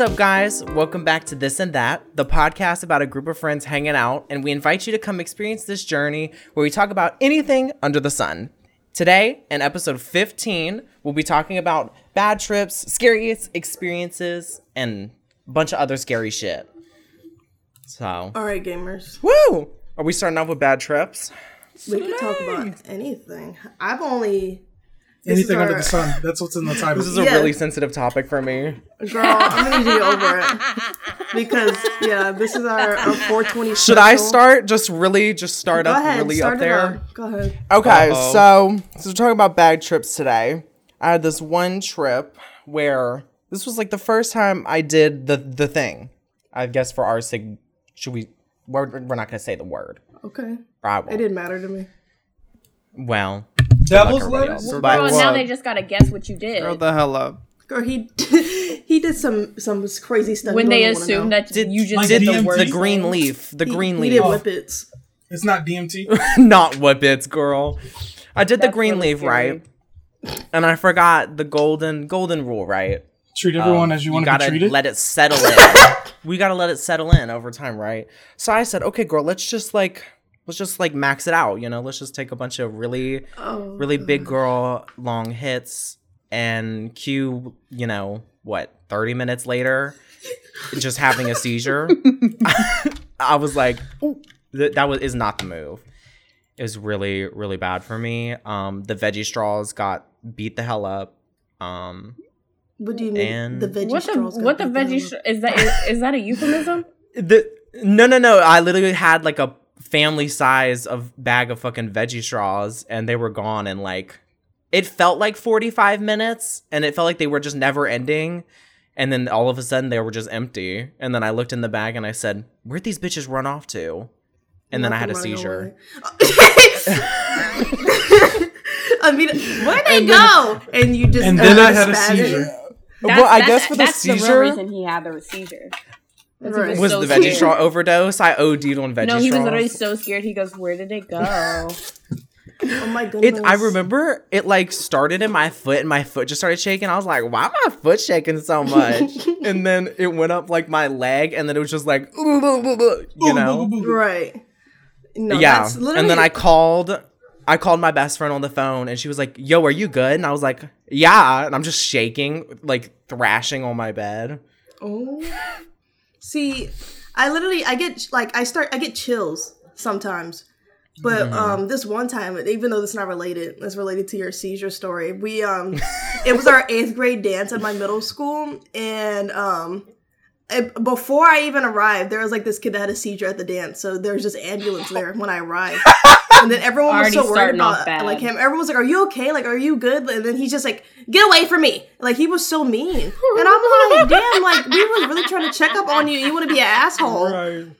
What's up, guys? Welcome back to This and That, the podcast about a group of friends hanging out, and we invite you to come experience this journey where we talk about anything under the sun. Today, in episode 15, we'll be talking about bad trips, scariest experiences, and a bunch of other scary shit. So, All right, gamers. woo! Are we starting off with bad trips? We can talk about anything. I've only This is Anything under our- the sun. That's what's in the title. This is a Yeah. really sensitive topic for me. girl. I'm gonna need get over it because yeah, this is our, our 420. Should I start just really just start Go up ahead. really start up there? off. Go ahead. Okay, Uh-oh. so so we're talking about bad trips today. I had this one trip where this was like the first time I did the the thing. I guess for our sig, should we? We're, we're not gonna say the word. Okay. Or I It won't. didn't matter to me. Well, Devil's everybody lettuce. else. Well, now they just gotta guess what you did. Grow the hell up. Girl, he he did some some crazy stuff. when they don't even assume that did you just Like did the word the green leaf, the He- green he, leaf, did Oh. whippets. It's not DMT. not whippets, girl. I did the green really leaf scary. right, and I forgot the golden golden rule right. Treat everyone Um, as you want to gotta be treated. let it settle in. we gotta let it settle in over time, right? So I said, okay, girl, let's just like let's just like max it out, you know. Let's just take a bunch of really, Oh, really big girl long hits and cue, you know, what thirty minutes later, just having a seizure. I was like, Ooh, th- that was is not the move. It was really, really bad for me. Um, the veggie straws got beat the hell up. Um, What do you mean? And- the veggie What the straws. got what the veggie hell sh- is that is, is that a euphemism? The no no no. I literally had like a family size of bag of fucking veggie straws, and they were gone in like it felt like forty five minutes, and it felt like they were just never ending. And then all of a sudden they were just empty. And then I looked in the bag and I said, "Where'd these bitches run off to?" And then I had a seizure. I mean, where'd they And go? and you just And then I had a spazzed. seizure. well, I guess for the that's the real reason he had the seizure. That's Right. he was so the veggie scared. straw overdose. I OD'd on veggie No, he was literally so scared. He goes, "Where did it go?" Oh my goodness! It, I remember it like started in my foot and my foot just started shaking. I was like, why am my foot shaking so much? and then it went up like my leg and then it was just like, you know? Right. No, yeah. that's And then I called, I called my best friend on the phone and she was like, yo, are you good? And I was like, yeah. And I'm just shaking, like thrashing on my bed. Oh. See, I literally I get like I start I get chills sometimes. But um this one time, even though this is not related, it's related to your seizure story. We um it was our eighth grade dance at my middle school and um before I even arrived, there was like this kid that had a seizure at the dance. So there was just ambulance there when I arrived. And then everyone was so worried about bad. like him. Everyone was like, "Are you okay? Like, are you good?" And then he's just like, "Get away from me!" Like he was so mean. And I'm like, "Damn! Like we was really trying to check up on you. You want to be an asshole?"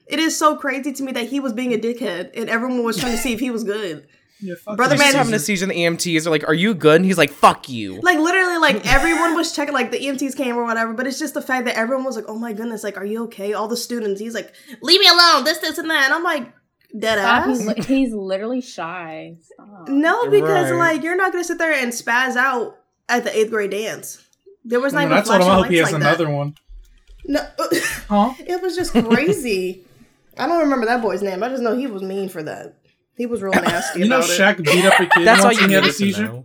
It is so crazy to me that he was being a dickhead, and everyone was trying to see if he was good. Yeah, Brother man- having a seizure and the EMTs are like, are you good? And he's like, fuck you. Like literally, like everyone was checking, like the EMTs came or whatever. But it's just the fact that everyone was like, "Oh my goodness! Like, are you okay?" All the students, he's like, "Leave me alone!" This, this, and that. And I'm like, "Dead Stop, ass." he's, li- he's literally shy. Stop. No, because Right. like you're not gonna sit there and spaz out at the eighth grade dance. There was not When even I told him I hope he has like that. another one. No, Huh? it was just crazy. I don't remember that boy's name. I just know he was mean for that. He was real nasty You know about it. Beat up a kid That's all you he had a seizure?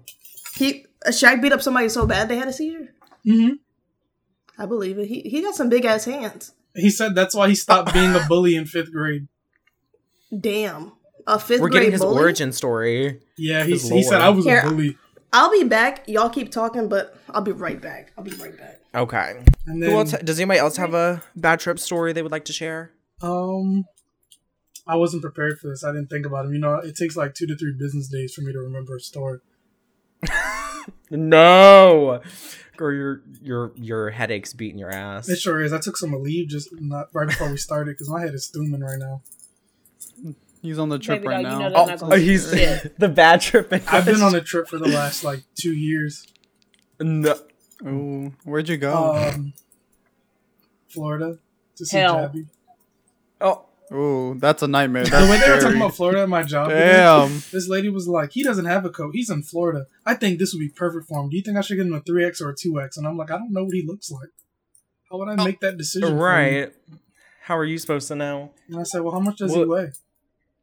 He uh, Shaq beat up somebody so bad they had a seizure. hmm I believe it. He he got some big ass hands. He said that's why he stopped being a bully in fifth grade. Damn, a 5th We're getting his bully? origin story. Yeah, he, he said. I was Here, a bully. I'll be back. Y'all keep talking, but I'll be right back. I'll be right back. Okay. And Who else, does anybody else have a bad trip story they would like to share? um, I wasn't prepared for this. I didn't think about him. You know, it takes like two to three business days for me to remember a story. No. girl, your your your headache's beating your ass. It sure is. I took some leave just not right before we started because my head is stooming right now. He's on the trip Baby right dog, you now. know Oh, that's not gonna he's the bad trip. I've been on a trip for the last like two years. no. Ooh, where'd you go? Um, Florida to see Hell. Jabby. Oh, Ooh, that's a nightmare. The way they were talking about Florida at my job, today, Damn. this lady was like, "He doesn't have a coat. He's in Florida. I think this would be perfect for him. Do you think I should get him a three X or a two X?" And I'm like, "I don't know what he looks like." How would I make that decision? for you? Right. How are you supposed to know? And I said, well, how much does he weigh?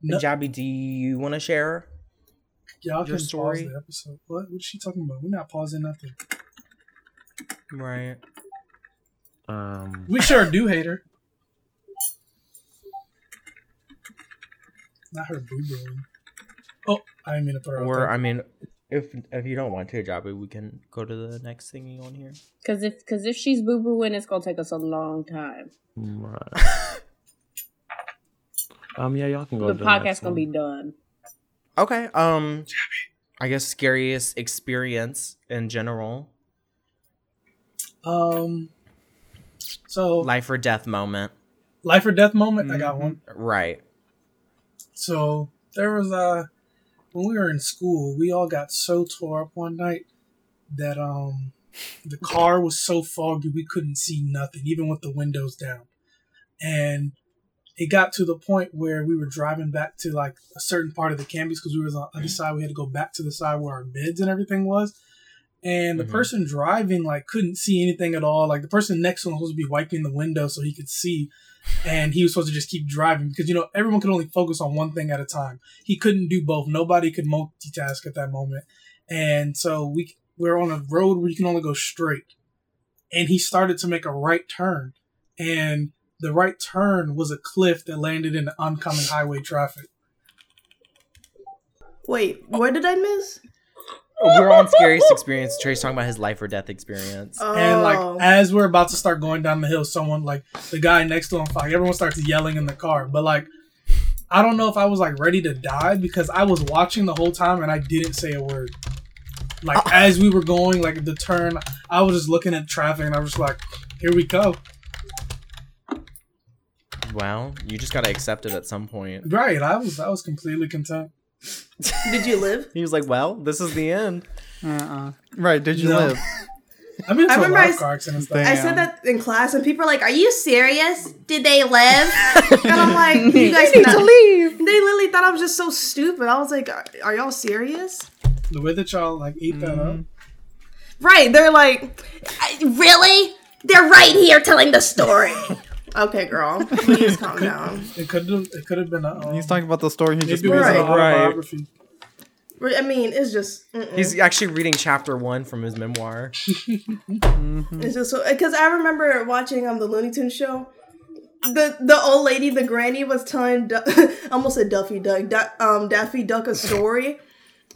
No. Jabby, do you want to share? Y'all your can story? pause the episode. What? What is she talking about? We're not pausing nothing. Right. Um, We sure do hate her. Not her boo booing. Oh, I mean to put. Or I mean, if if you don't want to, Jabby, we can go to the next thingy on here. Because if because if she's boo booing, it's gonna take us a long time. right. um, yeah, y'all can go. the to the podcast's next gonna one. be done. Okay. Um, I guess scariest experience in general. Um. So life or death moment. life or death moment. I got Mhm. one. Right. So there was a when we were in school, we all got so tore up one night that um the car was so foggy we couldn't see nothing, even with the windows down. And it got to the point where we were driving back to like a certain part of the campus because we was on the other side. We had to go back to the side where our beds and everything was. And the Mhm. person driving like couldn't see anything at all. Like the person next to him was supposed to be wiping the window so he could see and he was supposed to just keep driving because you know everyone could only focus on one thing at a time. He couldn't do both. Nobody could multitask at that moment, and so we we're on a road where you can only go straight. And he started to make a right turn, and the right turn was a cliff that landed in oncoming highway traffic. Wait, what did I miss? We're on scariest experience. Trai's talking about his life or death experience. Oh, And like oh. as we're about to start going down the hill, someone like the guy next to him, like everyone starts yelling in the car. But like, I don't know if I was like ready to die because I was watching the whole time and I didn't say a word. Like ah. as we were going, like the turn, I was just looking at traffic and I was just like, "Here we go!" Well, you just gotta accept it at some point. Right? I was, I was completely content. Did you live? He was like, "Well, this is the end." Uh-uh. Right? Did you No. live? I've been to I a remember lot I of car accidents. Damn. I said that in class, and people are like, "Are you serious? Did they live?" and I'm like, "You guys need to leave." They literally thought I was just so stupid. I was like, "Are, are y'all serious?" The way that y'all like eat that up. Right? They're like, "Really? They're right here telling the story." okay, girl, please calm down. It could have, it could have been a. Um, He's talking about the story he just maybe it made Right. an. Right. I mean, it's just. mm-mm. He's actually reading chapter one from his memoir. It's just so because I remember watching um the Looney Tunes show. The the old lady, the granny, was telling Du- almost a Duffy Duck, Du- um Daffy Duck a story,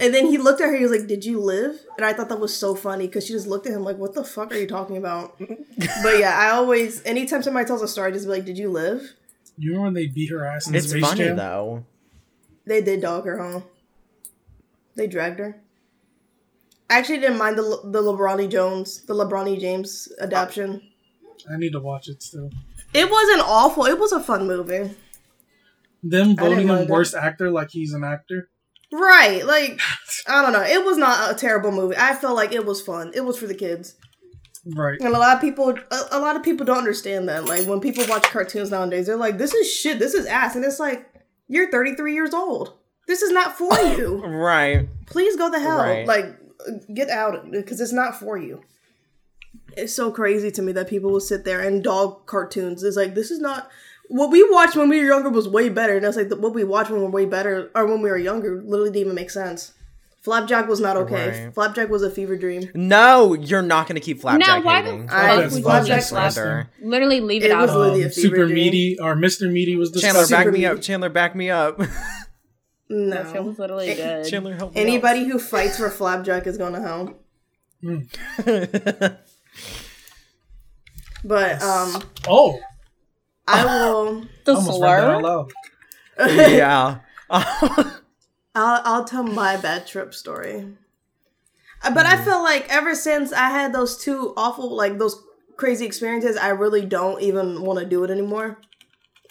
and then he looked at her. He was like, "Did you live?" And I thought that was so funny because she just looked at him like, "What the fuck are you talking about?" but yeah, I always anytime somebody tells a story, I just be like, "Did you live?" You remember when they beat her ass in the street? It's Space funny Jam? though. They did dog her home. They dragged her. I actually didn't mind the Le- the LeBron Jones, the LeBron James adaptation. I need to watch it still. It wasn't awful. It was a fun movie. Them voting mind him it. worst actor like he's an actor. Right. Like, I don't know. It was not a terrible movie. I felt like it was fun. It was for the kids. Right. And a lot of people, a, a lot of people don't understand that. Like, when people watch cartoons nowadays, they're like, this is shit. This is ass. And it's like, you're 33 years old. This is not for you. Right. Please go the hell. Right. Like, get out because it's not for you. It's so crazy to me that people will sit there and dog cartoons. It's like, this is not. What we watched when we were younger was way better. And it's like, the, what we watched when we were way better, or when we were younger, literally didn't even make sense. Flapjack was not okay. Right. Flapjack was a fever dream. No, you're not gonna keep flapjack why the fuck I- would Flapjack just slander. Literally leave it, It out. was of literally a fever Super dream. Meaty or Mr. Meaty was the Chandler, discussed. back Super me up. Chandler, back me up. No, that shit No. was literally good. Chandler, help me Anybody who fights for Flapjack is going to hell. out. But um, Oh, I will. the I almost read that out slur. yeah. I'll I'll tell my bad trip story. Uh, But I feel like ever since I had those two awful, like those crazy experiences, I really don't even want to do it anymore.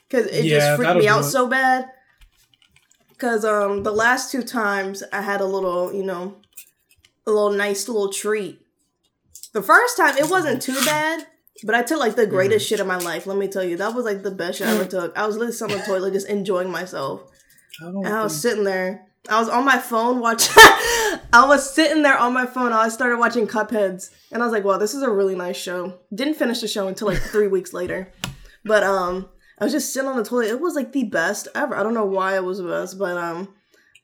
Cause it Yeah, just freaked me out it. so bad. Cause um the last two times I had a little, you know, a little nice little treat. The first time it wasn't too bad, but I took like the greatest shit of my life. Let me tell you, that was like the best shit I ever took. I was literally sitting on the toilet just enjoying myself. I don't And I was think- sitting there. I was on my phone watching. I was sitting there on my phone. I started watching Cupheads, and I was like, "Wow, this is a really nice show." Didn't finish the show until like three weeks later, but um, I was just sitting on the toilet. It was like the best ever. I don't know why it was the best, but um,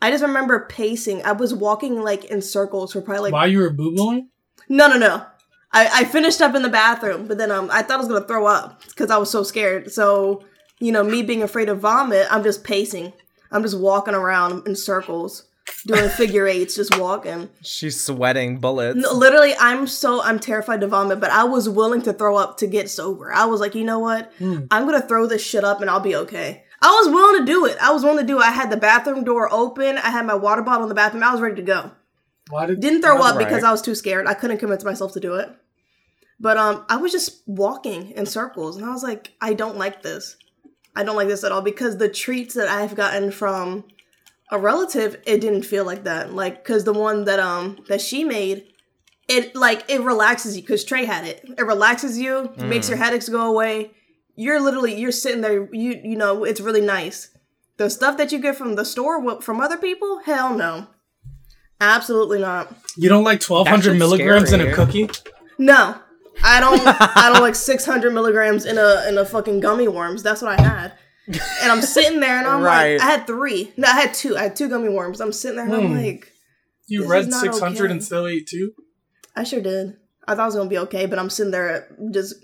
I just remember pacing. I was walking like in circles for probably like While you were boo no, no, no. I, I finished up in the bathroom, but then um, I thought I was gonna throw up because I was so scared. So, you know, me being afraid of vomit, I'm just pacing. I'm just walking around in circles, doing figure eights, just walking. She's sweating bullets. No, literally, I'm so I'm terrified to vomit, but I was willing to throw up to get sober. I was like, you know what? I'm gonna throw this shit up and I'll be okay. I was willing to do it. I was willing to do it. I had the bathroom door open. I had my water bottle in the bathroom. I was ready to go. Why did Didn't throw up Right. because I was too scared. I couldn't convince myself to do it. But um, I was just walking in circles, and I was like, I don't like this. I don't like this at all because the treats that I've gotten from a relative, it didn't feel like that. Like, cause the one that um that she made, it like it relaxes you. Cause Trai had it. It relaxes you, makes your headaches go away. You're literally you're sitting there. You you know it's really nice. The stuff that you get from the store wh- from other people, hell no, absolutely not. you don't like twelve hundred shit's milligrams in a cookie? No, I don't. I don't like 600 milligrams in a in a fucking gummy worms. That's what I had. And I'm sitting there, and I'm Right. like, I had three. No, I had two. I had two gummy worms. I'm sitting there, and I'm Hmm. like, You read six hundred okay. and still ate two? I sure did. I thought I was gonna be okay, but I'm sitting there just,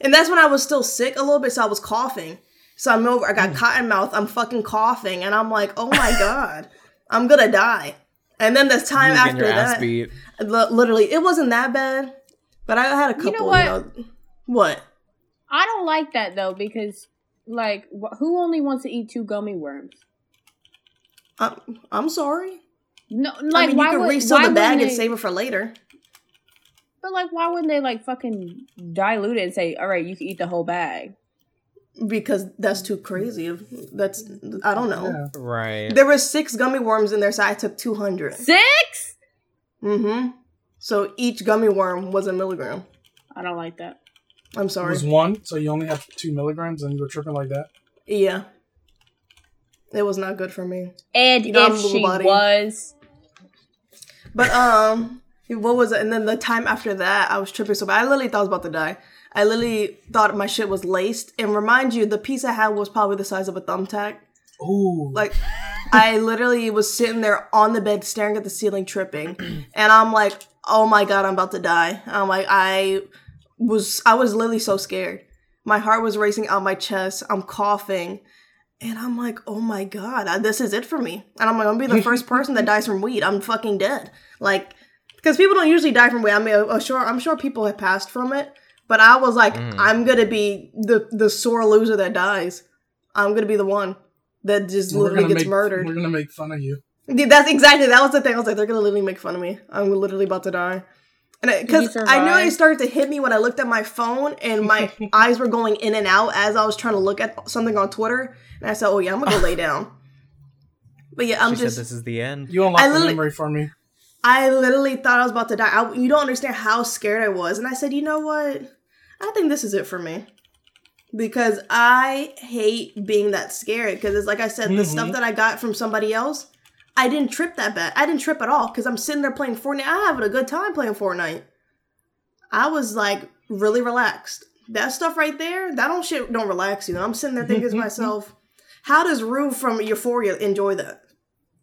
and that's when I was still sick a little bit, so I was coughing. So I'm over. I got cotton mouth. I'm fucking coughing, and I'm like, oh my god, I'm gonna die. And then this time You were getting after that, beat. literally, it wasn't that bad, but I had a couple. know You what? know, what? I don't like that though because like wh- who only wants to eat two gummy worms? I'm, I'm sorry. No, I like mean, why you can would refill why the bag wouldn't and save it for later. But like, why wouldn't they like fucking dilute it and say, "All right, you can eat the whole bag"? because that's too crazy. That's I don't know. Yeah. Right. There were six gummy worms in there, so I took two hundred. Six? Mm-hmm. So each gummy worm was a milligram. I don't like that. I'm sorry. It was one, so you only have two milligrams and you were tripping like that? Yeah. It was not good for me. And You know, if she body. was, But um, what was it? And then the time after that, I was tripping so bad. I literally thought I was about to die. I literally thought my shit was laced. And remind you, the piece I had was probably the size of a thumbtack. Ooh. Like, I literally was sitting there on the bed staring at the ceiling, tripping, and I'm like, "Oh my god, I'm about to die." I'm like, I was, I was literally so scared. My heart was racing out my chest. I'm coughing, and I'm like, "Oh my god, I- this is it for me." And I'm like, I'm gonna be the first person that dies from weed. I'm fucking dead. Like, because people don't usually die from weed. I mean, uh, sure, I'm sure people have passed from it, but I was like, I'm gonna be the the sore loser that dies. I'm gonna be the one that just We're literally gets make, murdered. We're gonna make fun of you. Yeah, That's exactly that was the thing. I was like, they're gonna literally make fun of me. I'm literally about to die. And because you I knew it started to hit me when I looked at my phone and my eyes were going in and out as I was trying to look at something on Twitter. And I said, "Oh yeah, I'm gonna go lay down." But yeah, I'm she just said this is the end. You unlocked I the literally- memory for me. I literally thought I was about to die. I, you don't understand how scared I was. And I said, you know what? I think this is it for me. Because I hate being that scared. Because it's like I said, the mm-hmm. stuff that I got from somebody else, I didn't trip that bad. I didn't trip at all. Because I'm sitting there playing Fortnite. I'm having a good time playing Fortnite. I was like really relaxed. That stuff right there, that don't shit don't relax you. Know. I'm sitting there thinking to mm-hmm. myself, how does Rue from Euphoria enjoy that?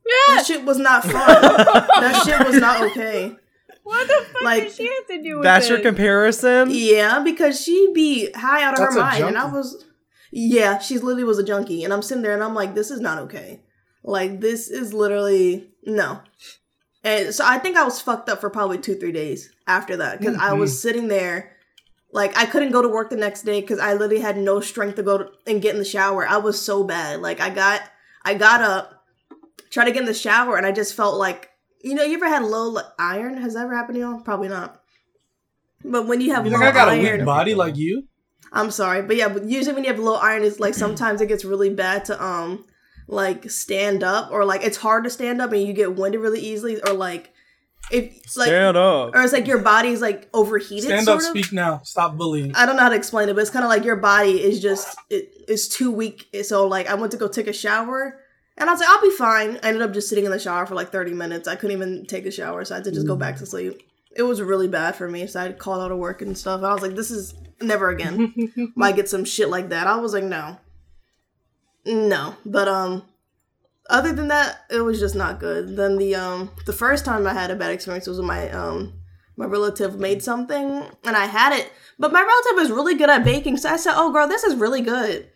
yeah. That shit was not fun. that shit was not okay. What the fuck Like, does she have to do with That's your comparison? Yeah, because she be high out of That's her a mind, and I was, yeah, she's literally was a junkie, and I'm sitting there and I'm like, this is not okay. Like this is literally no. And so I think I was fucked up for probably two three days after that because I was sitting there. Like I couldn't go to work the next day because I literally had no strength to go to, and get in the shower. I was so bad. Like I got, I got up, tried to get in the shower, and I just felt like you know. You ever had low like, iron? Has that ever happened to y'all? Probably not. But when you have You low I got a iron, weak body like you? I'm sorry, but yeah, but usually when you have low iron, it's like sometimes it gets really bad to um like stand up or like it's hard to stand up and you get winded really easily or like if like Stand up. or it's like your body's like overheated. Stand sort up, of. speak now. Stop bullying. I don't know how to explain it, but it's kind of like your body is just it is too weak. So like I went to go take a shower And I was like, I'll be fine. I ended up just sitting in the shower for like 30 minutes. I couldn't even take a shower, so I had to just go back to sleep. It was really bad for me, so I called out of work and stuff. I was like, this is never again. Might get some shit like that. I was like, no. No. But um other than that, it was just not good. Then the um the first time I had a bad experience was when my um my relative made something and I had it, but my relative was really good at baking, so I said, "Oh, girl, this is really good,"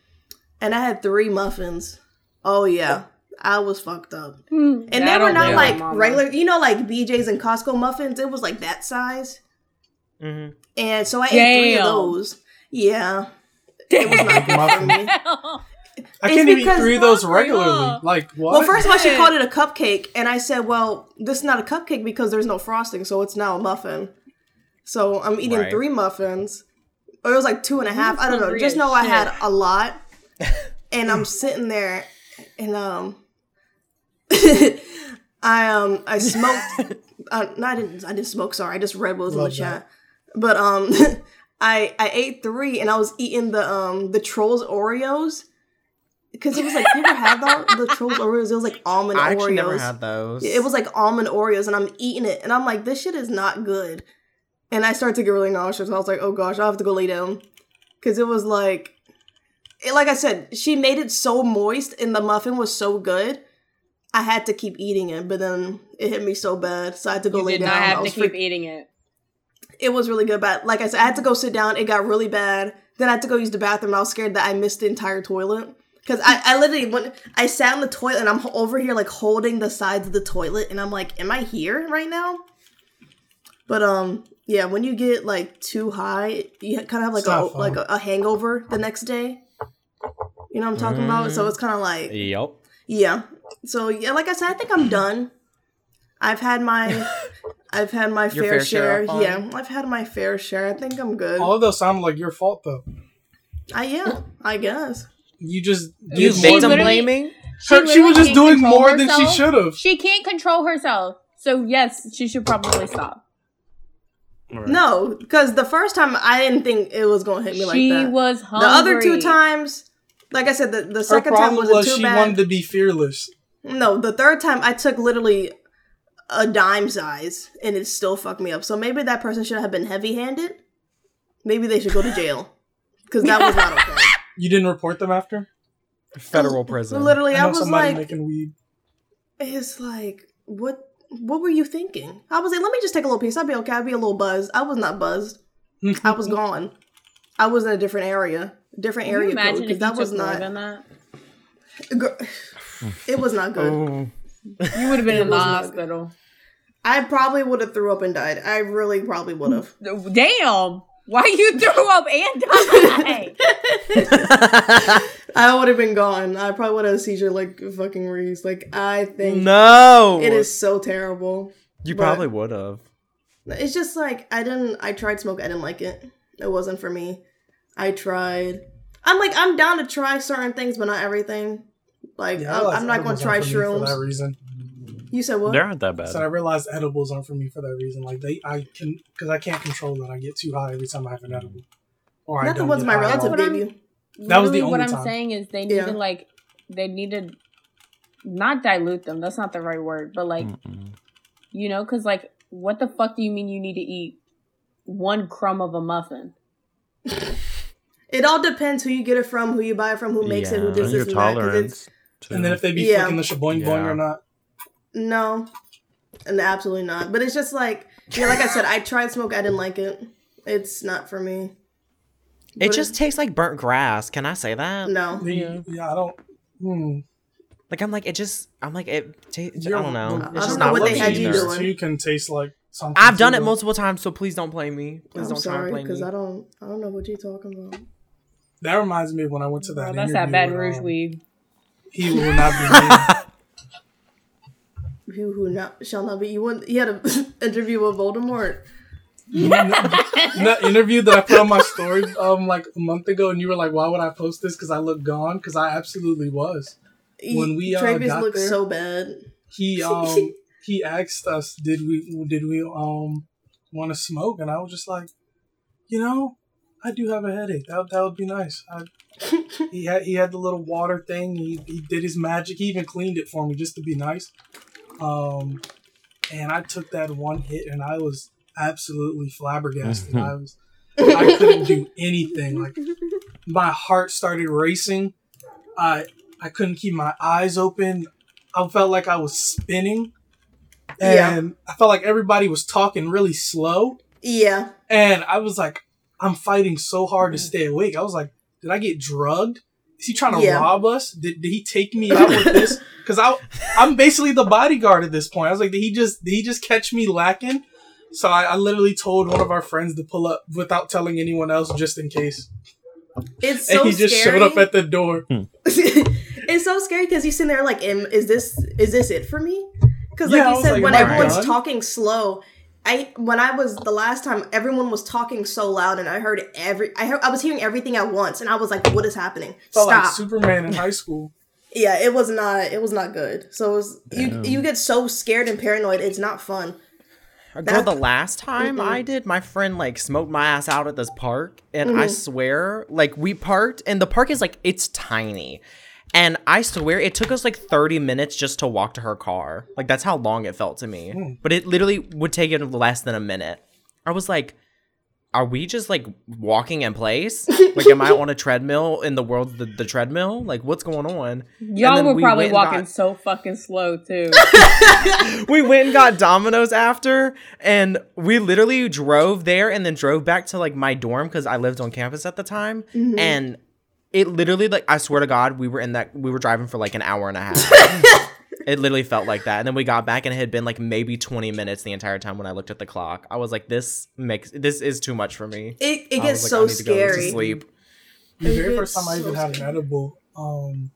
and I had three muffins. Oh yeah, I was fucked up, and they were not like mama. regular, you know, like BJ's and Costco muffins. It was like that size, hmm and so I ate three of those. Yeah, it was not good for me. I can't even eat three of those regularly. huh? Like what? Well, first of all, she called it a cupcake, and I said, "Well, this is not a cupcake because there's no frosting, so it's now a muffin." So I'm eating Right. three muffins, or it was like two and a half. I don't know. Just as know I had a lot, and I'm sitting there, and um, I um I smoked. uh, no, I didn't. I didn't smoke. Sorry, I just read what was in the Love that. chat. But um, I I ate three, and I was eating the um the Trolls Oreos. Because it was like, you ever had the, the Trolls Oreos? It was like almond Oreos. I Oreos. actually never had those. It was like almond Oreos, and I'm eating it, and I'm like, this shit is not good. And I started to get really nauseous. I was like, oh gosh, I have to go lay down, because it was like, it, like I said, she made it so moist, and the muffin was so good. I had to keep eating it, but then it hit me so bad, so I had to go You lay did down. not I have to keep freak- eating it. it was really good, but like I said, I had to go sit down. It got really bad. Then I had to go use the bathroom. I was scared that I missed the entire toilet. Cause I, I literally went, I sat on the toilet and I'm over here like holding the sides of the toilet and I'm like, am I here right now? But um, yeah, when you get like too high, you kind of have like It's a not like a, a hangover the next day. You know what I'm talking about? So it's kind of like Yep. yeah. So yeah, like I said, I think I'm done. I've had my I've had my fair, fair share share. yeah, I've had my fair share. I think I'm good. All of those sound like your fault though. I yeah, I guess. You just You did victim than- literally- blaming? Her- she literally was just doing control more than she should have. She can't control herself. So yes, she should probably stop. Right. No, because the first time I didn't think it was gonna hit me she like that. She was hungry. the other two times, like I said, the, the second time problem wasn't was too she bad. wanted to be fearless. No, the third time I took literally a dime size and it still fucked me up. So maybe that person should have been heavy handed. Maybe they should go to jail because that was not okay. You didn't report them after? Federal prison. Literally, I, know was like, making weed. it's like what what were you thinking? I was like, let me just take a little piece. I'll be okay. I'll be a little buzzed. I was not buzzed. I was gone. I was in a different area, different Can area code imagine because if that you was not. than that? Girl, it was not good. Oh. You would have been in the hospital. I probably would have threw up and died. I really probably would have. Damn! Why you threw up and died? I would have been gone. I probably would have a seizure like fucking Reece. Like I think no. it is so terrible. You but- probably would have. It's just like I didn't. I tried smoke. I didn't like it. It wasn't for me. I tried. I'm like I'm down to try certain things, but not everything. Like Yeah, I I'm, I'm not going to try aren't for that reason. You said what? They aren't that I bad. said I realized edibles aren't for me for that reason. Like they, I can, because I can't control that. I get too high every time I have an edible. Or I Not the ones my high relative gave what you. That was the Literally what only I'm time. saying is they Yeah. needed like they needed not dilute them. That's not the right word, but like Mm-mm. you know, because like what the fuck do you mean you need to eat one crumb of a muffin? It all depends who you get it from, who you buy it from, who makes it, who does And this and that. 'cause it's tolerance. Too. And then if they be Yeah. flicking the shaboing boing or not, no, and absolutely not. But it's just like yeah, like I said, I tried smoke. I didn't like it. It's not for me. It just tastes like burnt grass. Can I say that? no. the, yeah. I don't. Hmm. Like I'm like it just I'm like it. Ta- I don't know. It's I just don't not know what for they me had you either. doing. too can taste like something. I've done it multiple times, so please don't blame me. Please I'm don't try and sorry blame because me. I don't. I don't know what you're talking about. That reminds me of when I went to that. Bro, that's that interview Baton Rouge um, weed. He will not be Who who not shall not be. You want? You had an interview with Voldemort. that interview that I put on my story um like a month ago, and you were like, "Why would I post this? Because I look gone." Because I absolutely was. When we, uh, Travis got looks there- so bad. He um he asked us, "Did we did we um want to smoke?" And I was just like, you know, I do have a headache. That that would be nice. I, he had he had the little water thing. He he did his magic. He even cleaned it for me just to be nice. Um, and I took that one hit, and I was absolutely flabbergasted. I was I couldn't do anything. Like my heart started racing. I I couldn't keep my eyes open. I felt like I was spinning. Yeah. And I felt like everybody was talking really slow. Yeah. And I was like, I'm fighting so hard to stay awake. I was like, did I get drugged? Is he trying to Yeah. rob us? Did, did he take me out with this? Because I I'm basically the bodyguard at this point. I was like, did he just did he just catch me lacking? So I, I literally told one of our friends to pull up without telling anyone else, just in case. It's so and he just scary. showed up at the door. Hmm. it's so scary because you sitting there like, is this is this it for me? Because like Yeah, you said, like, when everyone's done? talking slow, I when I was the last time, everyone was talking so loud, and I heard every I heard I was hearing everything at once, and I was like, "What is happening? Felt Stop!" like Superman in high school. yeah, it was not it was not good. So it was, you you get so scared and paranoid, it's not fun. Girl, That- the last time Mhm. I did, my friend like smoked my ass out at this park, and I Mhm. swear, like we parked, and the park is like it's tiny, and I swear it took us like thirty minutes just to walk to her car. Like that's how long it felt to me. Hmm. But it literally would take it less than a minute. I was like, "Are we just like walking in place? like, am I on a treadmill in the world the, the treadmill? Like, what's going on?" Y'all then were we probably walking got- so fucking slow too. we went and got Domino's after, and we literally drove there and then drove back to like my dorm because I lived on campus at the time. Mm-hmm. And it literally, like, I swear to God, we were in that, we were driving for like an hour and a half. it literally felt like that. And then we got back and it had been like maybe 20 minutes the entire time when I looked at the clock. I was like, this makes, this is too much for me. It it gets like, so I need to go to scary. sleep. The very first time I so even had an edible, um,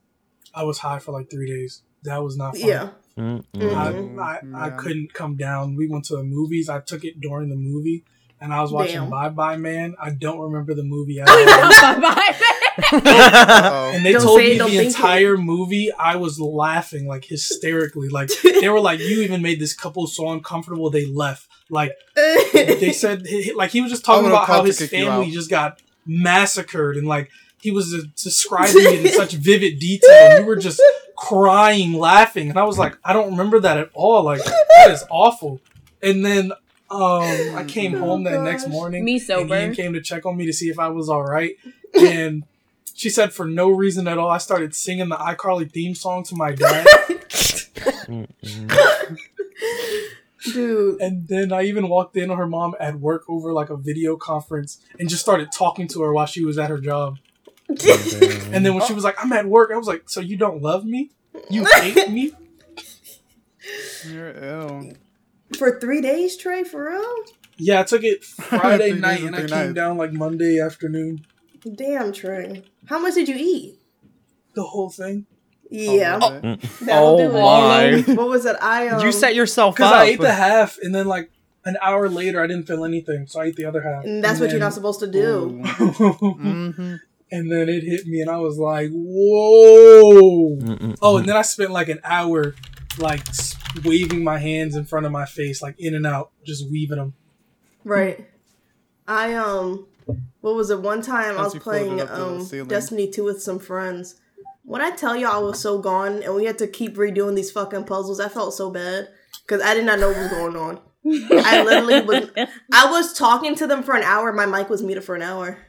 I was high for like three days. That was not fun. Yeah. Mm-mm. Mhm. I, I, I Yeah. couldn't come down. We went to the movies. I took it during the movie, and I was watching Damn. Bye Bye Man. I don't remember the movie at all. Bye-bye. Uh-oh. And they Don't told say it, me the think it. entire movie, I was laughing like hysterically. Like they were like, "You even made this couple so uncomfortable they left." Like they said, like he was just talking about how his family just got massacred, and like he was uh, describing it in such vivid detail, and we were just crying, laughing, and I was like, I don't remember that at all. Like that is awful. And then um, I came Oh, home that next morning. Me And sober. Ian came to check on me to see if I was all right, and. She said for no reason at all, I started singing the iCarly theme song to my dad. Dude. And then I even walked in on her mom at work over like a video conference and just started talking to her while she was at her job. And then when she was like, I'm at work, I was like, So you don't love me? You hate me? You're ill. For three days, Trai, for real? Yeah, I took it Friday night and and I came nights. down like Monday afternoon. Damn, Trai. How much did you eat? The whole thing. Yeah. Oh, That'll Oh do it. my. What was it? I um, you set yourself Because. I ate the half and then like an hour later I didn't feel anything. So I ate the other half. and that's what you're not supposed to do. mm-hmm. and then it hit me and I was like, Whoa. Mm-mm. Oh, and then I spent like an hour like waving my hands in front of my face, like in and out, just weaving them. Right. I um what was it one time I was playing up to the um. Destiny 2 with some friends. When I tell y'all I was so gone and we had to keep redoing these fucking puzzles, I felt so bad cuz I did not know what was going on. I literally was I was talking to them for an hour, my mic was muted for an hour.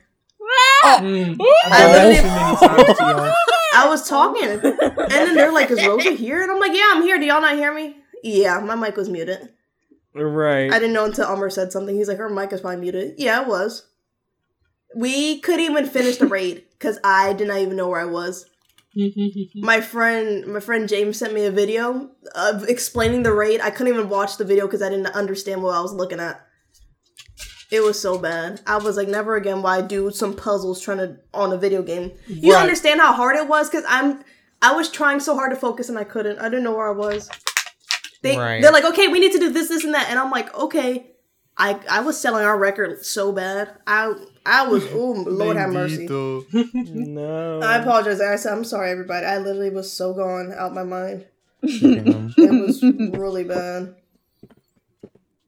Mm, I've I done that really- too many times to y'all. I was talking and then they're like, "Is Rosa here?" And I'm like, "Yeah, I'm here. Do y'all not hear me?" Yeah, my mic was muted. right. I didn't know until Umar said something. He's like, her mic is probably muted. Yeah, it was. We couldn't even finish the raid because I did not even know where I was. My friend, my friend James sent me a video of explaining the raid. I couldn't even watch the video because I didn't understand what I was looking at. It was so bad. I was like, never again Why do some puzzles trying to on a video game. You Right. understand how hard it was? Because I'm, I was trying so hard to focus and I couldn't. I didn't know where I was. They Right. they're like, okay, we need to do this, this, and that, and I'm like, okay. I I was selling our record so bad. I I was oh Lord have mercy. No. I apologize. I said I'm sorry, everybody. I literally was so gone out my mind. It was really bad.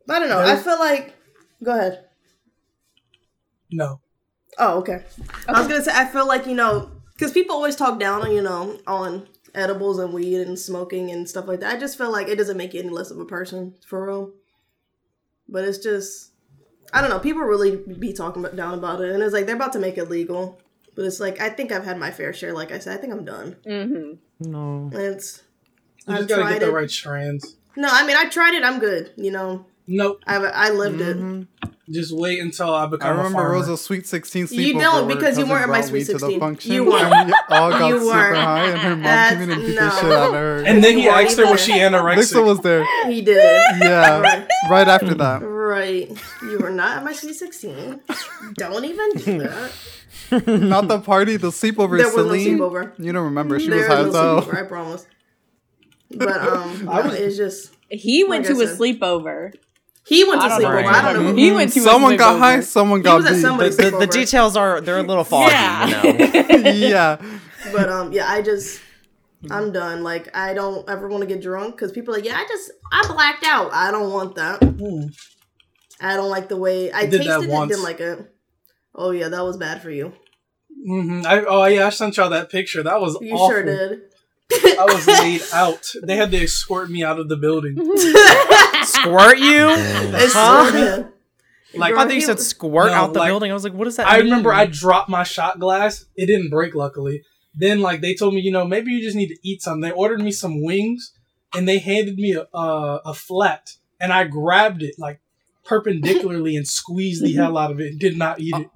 I don't know. I feel like. Go ahead. No. Oh, okay. I was gonna say I feel like you know because people always talk down on you know on edibles and weed and smoking and stuff like that. I just feel like it doesn't make you any less of a person for real. But it's just I don't know. People really be talking about, down about it, and it's like they're about to make it legal. But it's like I think I've had my fair share. Like I said, I think I'm done. Mm-hmm. No. It's You I've just gotta tried get the it. right strands. no. I mean, I tried it. I'm good. You know, Nope. I I lived it. Just wait until I I become a remember farmer. Rosa's Sweet 16 sleepover. You don't, because you weren't at my Sweet weed to the 16. function, You weren't. we all got You super weren't. high, and her mom That's- came in and beat no. the shit out of her. and then he You weren't asked her was she anorexic. Vixen was there. He did. Yeah, Right. right after that. Right. You were not at my sweet 16. Don't even do that. Not the party, the sleepover. There was no Celine. sleepover. You don't remember? She There was was high no as hell. sleepover, I promise. But um, no, was- it's just He went Like to a said. sleepover. He went to I don't sleepover. I don't know. Who, He went to a Someone got high, someone got was beat. The, the, the details are they're a little foggy, Yeah. you know. yeah. But um, yeah, I just I'm done. Like I don't ever want to get drunk because people are like, yeah, I just I blacked out. I don't want that. Hmm. I don't like the way I Did tasted it. Didn't like it. Oh yeah, that was bad for you. Mm-hmm. I, oh yeah, I sent y'all that picture. That was You awful. sure did. I was laid out. They had to escort me out of the building. Squirt you? It's Huh? Like I thought you said squirt No, out the like- building. I was like, what does that I mean? remember I dropped my shot glass. It didn't break, luckily. Then, like, they told me, you know, maybe you just need to eat something. They ordered me some wings, and they handed me a a, a flat, and I grabbed it like perpendicularly and squeezed the hell out of it. and Did not eat it.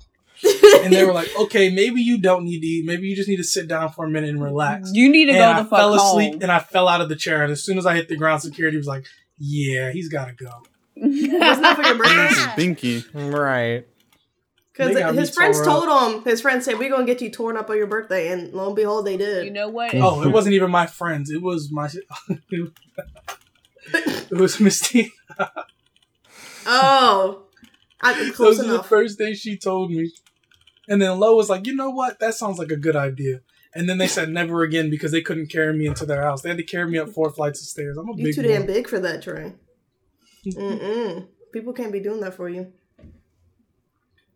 And they were like, "Okay, maybe you don't need to eat. Maybe you just need to sit down for a minute and relax." You need to and go I the fuck fell home. asleep, and I fell out of the chair. And as soon as I hit the ground, security was like, "Yeah, he's got to go." Wasn't that for your birthday? Binky. right. Because They got me his friends tore up. told him, his friends said, we're going to get you torn up on your birthday. And lo and behold, they did. You know what? Oh, it wasn't even my friends. It was my. it was Misty. oh. I, close Those are the enough. first things she told me. And then Lo was like, you know what? That sounds like a good idea. And then they said never again because they couldn't carry me into their house. They had to carry me up four flights of stairs. I'm a You big too boy. damn big for that, Trai. Mm-mm. People can't be doing that for you.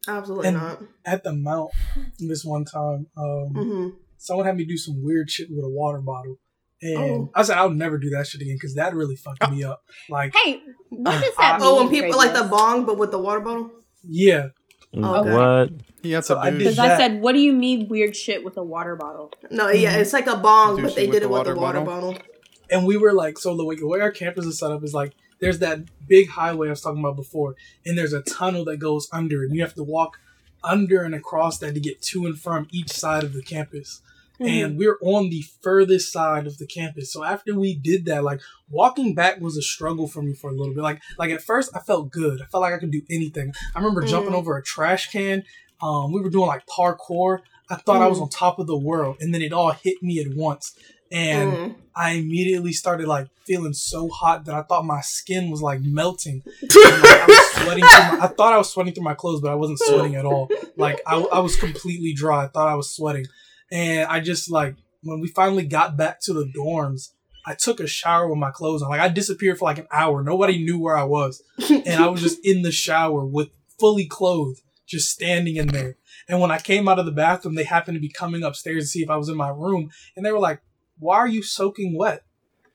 Absolutely And- not. At the mount this one time, um, hmm someone had me do some weird shit with a water bottle. And Oh. I said, I'll never do that shit again because that really fucked me up. Like, Hey, what does that mean? Oh, when people like the bong, but with the water bottle? yeah. Okay. What? He had So to I do. Because I said, what do you mean weird shit with a water bottle? No, yeah, it's like a bong, but they did the it with the water water bottle? bottle. and we were like, so the way, the way our campus is set up is like, there's that big highway I was talking about before, and there's a tunnel that goes under and you have to walk under and across that to get to and from each side of the campus. And we're on the furthest side of the campus. So after we did that, like walking back was a struggle for me for a little bit. Like like at first I felt good. I felt like I could do anything. I remember jumping Mhm. over a trash can. Um, we were doing like parkour. I thought I was on top of the world, and then it all hit me at once. And Mm. I immediately started like feeling so hot that I thought my skin was like melting. And, like, I was sweating. Through my, I thought I was sweating through my clothes, but I wasn't sweating at all. Like I, I was completely dry. I thought I was sweating, and I just like when we finally got back to the dorms, I took a shower with my clothes on. Like I disappeared for like an hour. Nobody knew where I was, and I was just in the shower with fully clothed, just standing in there. And when I came out of the bathroom, they happened to be coming upstairs to see if I was in my room, and they were like, "Why are you soaking wet?"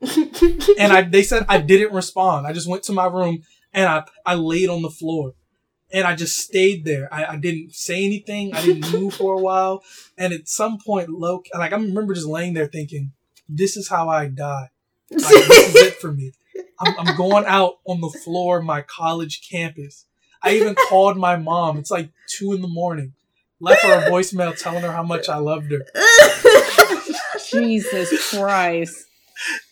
and I they said I didn't respond. I just went to my room and I I laid on the floor. And I just stayed there. I, I didn't say anything. I didn't move for a while. And at some point, low, like I remember just laying there thinking, "This is how I die. Like, this is it for me. I'm, I'm going out on the floor of my college campus. I even called my mom. It's like two in the morning. Left her a voicemail telling her how much I loved her. Jesus Christ.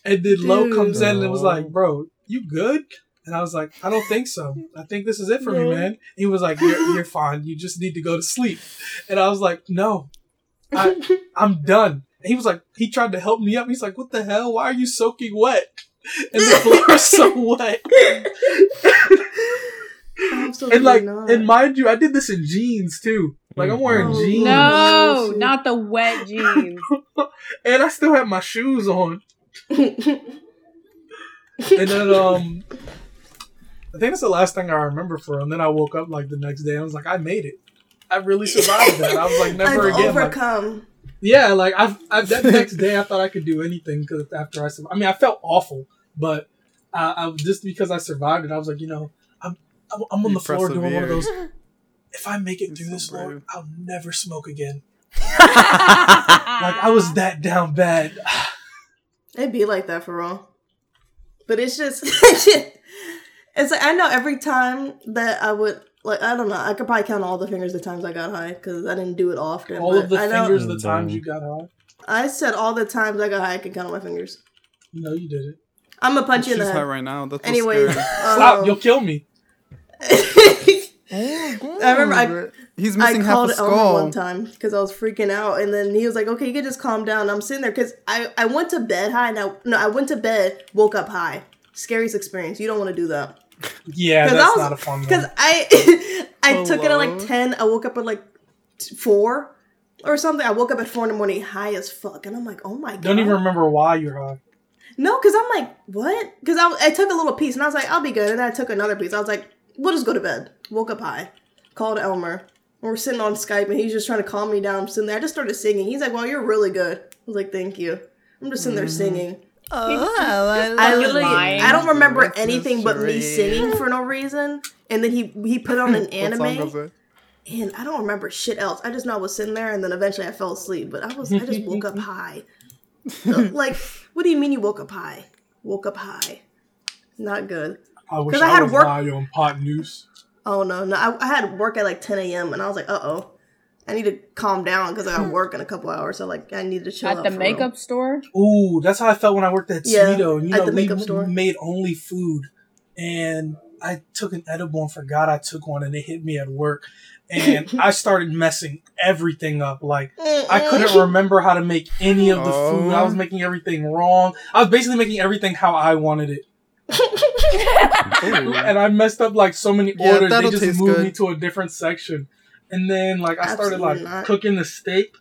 And then Lo comes in and was like, "Bro, you good?" And I was like, "I don't think so. I think this is it for me, man." He was like, "You're, you're fine. You just need to go to sleep." And I was like, "No, I, I'm done." And he was like, he tried to help me up. He's like, "What the hell? Why are you soaking wet?" And the floor is so wet. Absolutely And like, not. and mind you, I did this in jeans too. Like I'm wearing Oh, jeans, No, not the wet jeans. and I still have my shoes on. And then um I think that's the last thing I remember for him. Then I woke up like the next day and I was like, I made it. I really survived that. I was like, never I've again. Like, overcome. yeah, like I've, I, that next day, I thought I could do anything because after I survived, I mean, I felt awful, but uh, I, just because I survived it, I was like, you know, I'm, I'm, I'm on You the floor doing one of those. If I make it through so this, Lord. I'll never smoke again. Like I was that down bad. It'd be like that for real. But it's just it's like I know every time that I would like I don't know I could probably count all the fingers the times I got high because I didn't do it often. All but of the I know fingers, the times you got high. I said all the times I got high I can count on my fingers. No, you didn't. I'm gonna punch you in She's the high head. right now. That's Anyways, Scary. Stop! um, You'll kill me. I remember I He's I missing half called a Elmer skull. one time because I was freaking out, and then he was like, "Okay, you can just calm down." I'm sitting there because I I went to bed high. Now no, I went to bed, woke up high. Scariest experience. You don't want to do that Yeah, I that's was- not a fun because one. I I took it at like ten. I woke up at like four or something. I woke up at four in the morning, high as fuck, and I'm like, "Oh my god!" Don't even remember why you're high. No, because I'm like, what? Because I, I took a little piece and I was like, I'll be good. And then I took another piece. I was like, we'll just go to bed. Woke up high. Called Elmer. And We're sitting on Skype and he's just trying to calm me down. I'm sitting there. I just started singing. He's like, well, you're really good. I was like, thank you. I'm just sitting there mm. singing. I fucking literally, lying. I don't remember That's anything but me singing for no reason. And then he he put on an What song was anime, and I don't remember shit else. I just know I was sitting there, and then eventually I fell asleep. But I was, I just woke up high. Uh, like, what do you mean you woke up high? Woke up high. Not good. I wish 'Cause I, I had was work- high on pot news. Oh no, no. I, I had work at like 10 a.m. and I was like, uh oh, I need to calm down because I got hmm. work in a couple hours. So like, I need to chill At out the for real. makeup store? Ooh, that's how I felt when I worked at Yeah, Sweeto. You at know, the we makeup store. made only food, and I took an edible and forgot I took one, and it hit me at work, and I started messing everything up. Like I couldn't remember how to make any of the food. I was Oh. making everything wrong. I was basically making everything how I wanted it, and I messed up like so many Yeah, orders. They that'll just moved good. me to a different section, and then like I started like not. cooking the steak.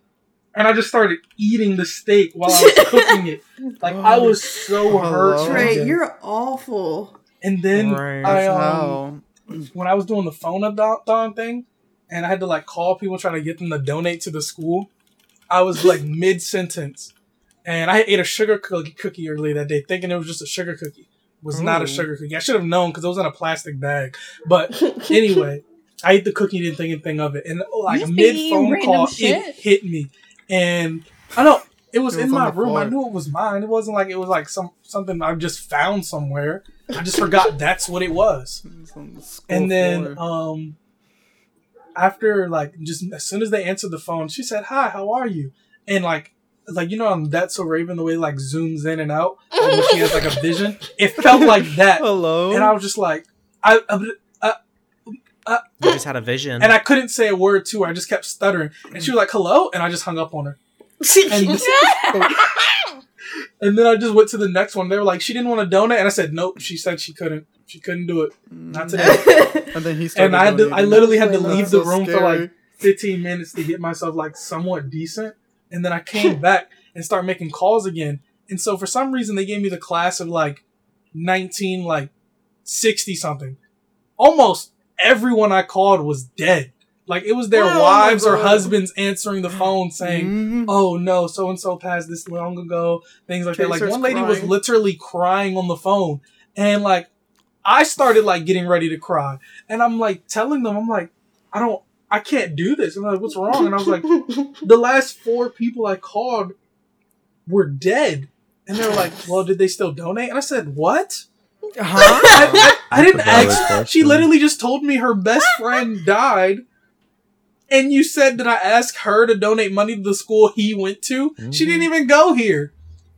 And I just started eating the steak while I was cooking it. Like I was so hurt. Hello? Trai, Trai, you're awful. and then Right. I um how. when I was doing the phone a don thing, and I had to like call people trying to get them to donate to the school. I was like mid sentence, and I ate a sugar cookie, cookie earlier that day, thinking it was just a sugar cookie. It was not a sugar cookie. I should have known because it was in a plastic bag. But anyway, I ate the cookie, didn't think anything of it, and like mid phone call, shit. it hit me, and I know it was It was in my the room. I knew it was mine. It wasn't like it was like some something I just found somewhere. I just forgot that's what it was. It's on the And then floor. um after like just as soon as they answered the phone, she said, "Hi, how are you?" And like like you know, on That's So Raven, the way it, like zooms in and out, like, when she has like a vision. It felt like that, hello. and I was just like, I, I Uh, you just had a vision. and I couldn't say a word to her. I just kept stuttering, and she was like, "Hello," and I just hung up on her. And, and then I just went to the next one. They were like, "She didn't want to donate," and I said, "Nope." She said she couldn't. She couldn't do it. Not mm. today. and then he started. and I had to, I literally had to That's leave so the room for like 15 minutes to get myself like somewhat decent. And then I came back and started making calls again. And so for some reason they gave me the class of like 19, like 60 something. Almost everyone I called was dead. Like it was their Oh wives or husbands answering the phone saying, Mhm. oh no, so and so passed this long ago, things like that. Like one lady was literally crying on the phone, and like I started like getting ready to cry, and I'm like telling them, I'm like, I don't, I can't do this. And I'm like, what's wrong? And I was like, the last four people I called were dead, and they're like, well, did they still donate? And I said, what? Huh? I, I, I didn't That's ask. She literally just told me her best friend died. And you said that I asked her to donate money to the school he went to. She didn't even go here.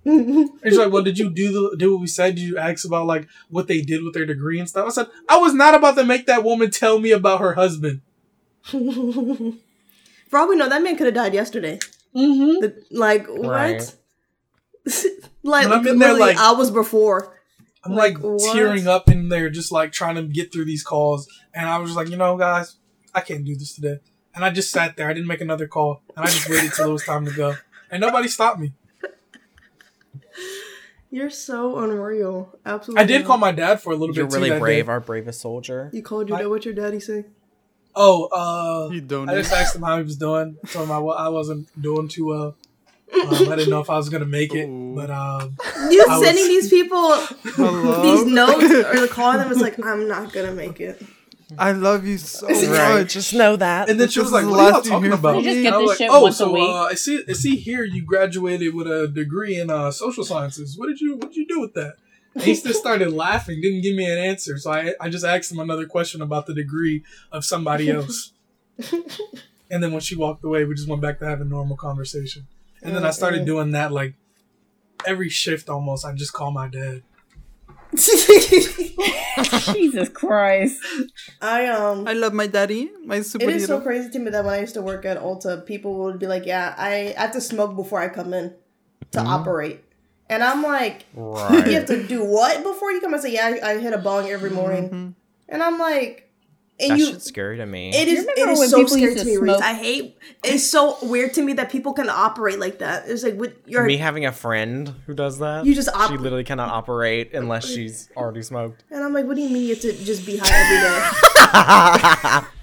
And she's like, "Well, did you do the do what we said? Did you ask about like what they did with their degree and stuff?" I said, "I was not about to make that woman tell me about her husband." For all we know, that man could have died yesterday. Mm-hmm. The- like Right. what? like I'm in there, literally like- hours before. I'm like, Like, tearing up in there, just like trying to get through these calls. And I was like, you know, guys, I can't do this today. And I just sat there. I didn't make another call, and I just waited till it was time to go. And nobody stopped me. You're so unreal. Absolutely. I did call my dad for a little bit. You're bit. too really that brave, day. our bravest soldier. You called your I- dad. What's your daddy say? Oh, uh, You I donate. just asked him how he was doing. Told him I, wa- I wasn't doing too well. Um, I didn't know if I was gonna make it, Ooh. but um, You I was- sending these people Hello? these notes or calling them is like, I'm not gonna make it. I love you so Right. much. Just know that. and then This she was like, "What are y'all talking about?" You just get I this like, shit "Oh, once a week. uh, I see, I see here you graduated with a degree in uh, social sciences. What did you, what did you do with that?" And he just started laughing, didn't give me an answer. So I, I just asked him another question about the degree of somebody else. and then when she walked away, we just went back to having normal conversation. And then I started uh, uh. doing that like every shift almost. I just call my dad. Jesus Christ. I um I love my daddy, my super It is so crazy to me that when I used to work at Ulta, people would be like, "Yeah, I I have to smoke before I come in to mm-hmm. operate," and I'm like, "You have to do what before you come?" I say, "Yeah, I, I hit a bong every morning," mm-hmm. and I'm like, "And That you." shit's scary to me. It is. You It remember is when so scary to to me. Reece. I hate. It's so weird to me that people can operate like that. It's like with your. me having a friend who does that. You just she literally cannot operate unless she's already smoked. And I'm like, what do you mean you have to just be high every day?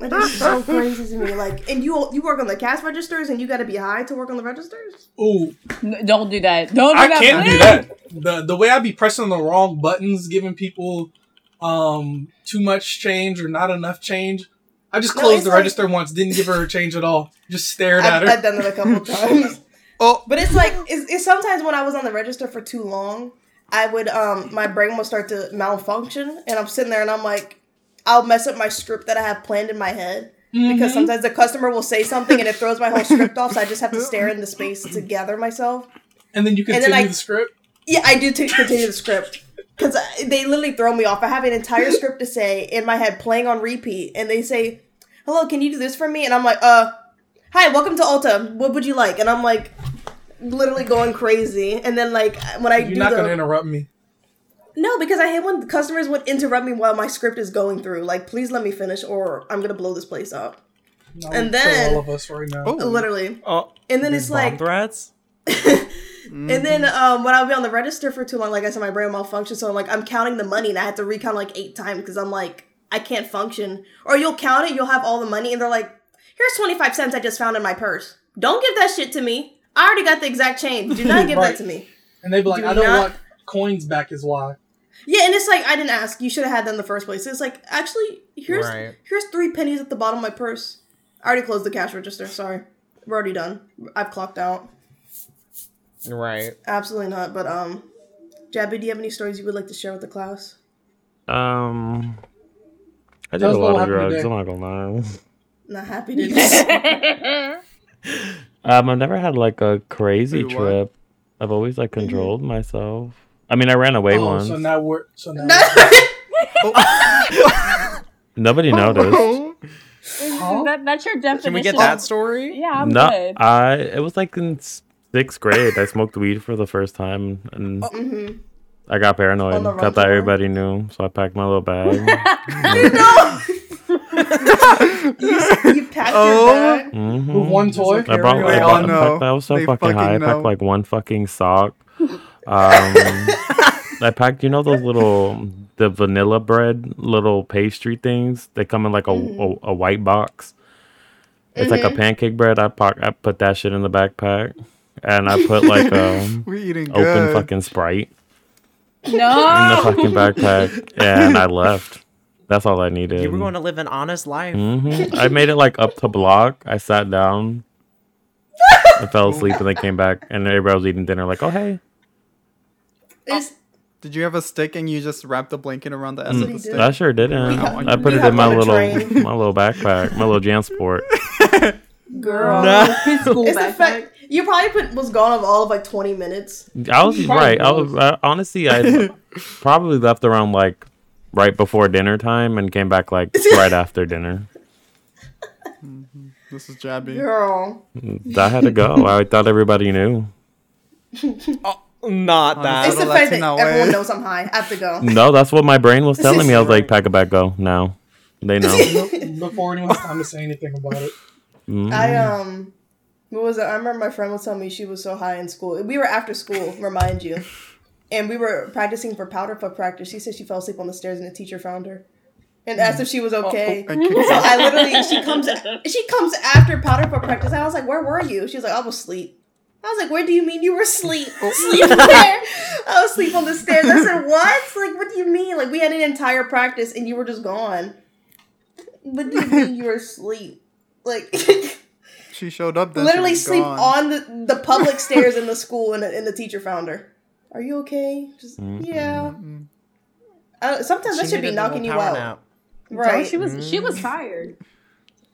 That is so crazy to me. Like, and you you work on the cash registers, and you got to be high to work on the registers. Ooh, N- Don't do that. Don't do I that. can't do that. The the way I be pressing the wrong buttons, giving people um too much change or not enough change. I just closed it's the like- register once, didn't give her a change at all. Just stared I've, at her. I've done it a couple times. Oh, But it's like it's, it's sometimes when I was on the register for too long, I would um my brain will start to malfunction, and I'm sitting there and I'm like, I'll mess up my script that I have planned in my head because sometimes the customer will say something and it throws my whole script off, so I just have to stare into space to gather myself. And then you And continue then I- the script. Yeah, I do t- continue the script because they literally throw me off. I have an entire script to say in my head, playing on repeat, and they say, "Hello, can you do this for me?" And I'm like, "Uh, hi, welcome to Ulta. What would you like?" And I'm like, literally going crazy. And then like when I You're do not the gonna interrupt me. no, because I hate when customers would interrupt me while my script is going through. Like, please let me finish, or I'm gonna blow this place up. I'll And then- all of us right now. Oh. Literally. Oh, And then these it's bomb like threats. And then um, when I'll be on the register for too long, like I said, my brain malfunctions. So I'm like, I'm counting the money, and I have to recount like eight times because I'm like, I can't function. Or you'll count it, you'll have all the money, and they're like, here's 25 cents I just found in my purse. Don't give that shit to me. I already got the exact change. Do not give Right. that to me. And they'd be like, Do I don't not- want coins back is why. Yeah, and it's like I didn't ask. You should have had them in the first place. It's like actually, here's Right. here's three pennies at the bottom of my purse. I already closed the cash register. Sorry, we're already done. I've clocked out. Right. Absolutely not. But um, Jabby, do you have any stories you would like to share with the class? Um, I did a lot of happened drugs. I'm not gonna lie. Not happy to. Um, I've never had like a crazy Wait, what? trip. I've always like controlled myself. I mean, I ran away Oh, once. so now we're so now. Nobody noticed. That, that's your definition. Can we get that story? Yeah, I'm no, good. I. It was like in sixth grade. I smoked weed for the first time, and Mhm. I got paranoid. On Thought that everybody knew, so I packed my little bag. you packed Oh. your bag. hmm With one toy. I brought. I, They I, know. packed, I was so They fucking high. I packed like one fucking sock. Um, I packed, you know, those little the vanilla bread little pastry things. They come in like a Mm-hmm. a, a white box. It's like a pancake bread. I put I put that shit in the backpack, and I put like um we eating open good. fucking sprite no. in the fucking backpack, and I left. That's all I needed. You were going to live an honest life. hmm I made it like up to block. I sat down. I fell asleep and then came back and everybody was eating dinner like, oh hey. It's, Did you have a stick and you just wrapped the blanket around the end of the stick? I sure didn't. Have- I put it in my little train. my little backpack, my little Jansport. girl. His school It's the backpack. fact you probably put was gone of all of like 20 minutes. I was Probably right. I was. was I, honestly I probably left around like right before dinner time and came back like right after dinner. This is Jabby. Girl. I had to go. I thought everybody knew. Not that. It's that. the Little fact that Latina everyone way. knows I'm high. I have to go. No, that's what my brain was telling me. I was like, pack a bag, go now. They know. Before anyone has time to say anything about it. Mhm. I um what was it? I remember my friend was telling me she was so high in school. We were after school, remind you. And we were practicing for powder puff practice. She said she fell asleep on the stairs and the teacher found her. and asked if she was okay. And kicked So. I literally, she comes, she comes after powder puff practice. I was like, "Where were you?" She was like, "I was asleep." I was like, "Where do you mean you were asleep? Sleep where?" I was asleep on the stairs. I said, "What? Like, what do you mean? Like, we had an entire practice and you were just gone. What do you mean you were asleep? Like, She showed up. Then literally she was sleep gone. on the, the public stairs in the school, and, the- and the teacher found her. Are you okay? Just yeah. Uh, sometimes She that should be needed a little knocking you out, nap. right? She was she was tired.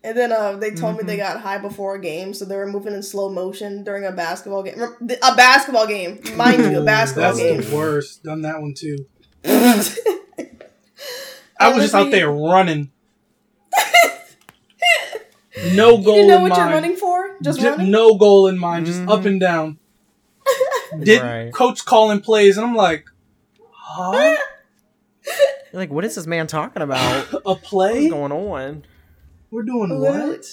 And then uh, they told me Mm-hmm. they got high before a game, so they were moving in slow motion during a basketball game. A basketball game, mind you, a basketball That's game. the worst. Done that one too. I was just out there running. No You goal didn't know in what mind. you're running for? Just Ju- running? No goal in mind, just Mhm. up and down. Did Right. coach calling plays, and I'm like, huh? You're like, what is this man talking about? A play? What's play? going on? We're doing Literally. what?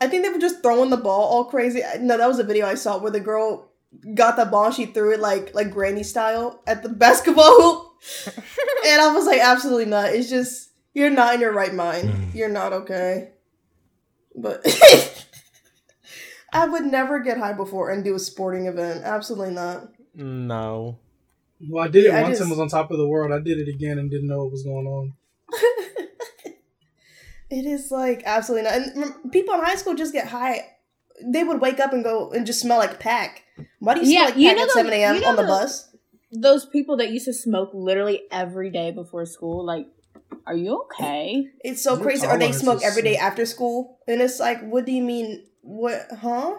I think they were just throwing the ball all crazy. No, that was a video I saw where the girl got the ball, she threw it like like granny style at the basketball hoop, and I was like, absolutely not. It's just you're not in your right mind. You're not okay. But I would never get high before and do a sporting event. Absolutely not. No. Well, I did it Yeah, I once just- and was on top of the world. I did it again and didn't know what was going on. It is like absolutely not. And people in high school just get high. They would wake up and go and just smell like pack. Why do you smell Yeah, like you pack know at the- seven a.m. you know on the the- bus? Those people that used to smoke literally every day before school, like, are you okay? It's so crazy. Or they smoke every day after school, and it's like, what do you mean? What? Huh?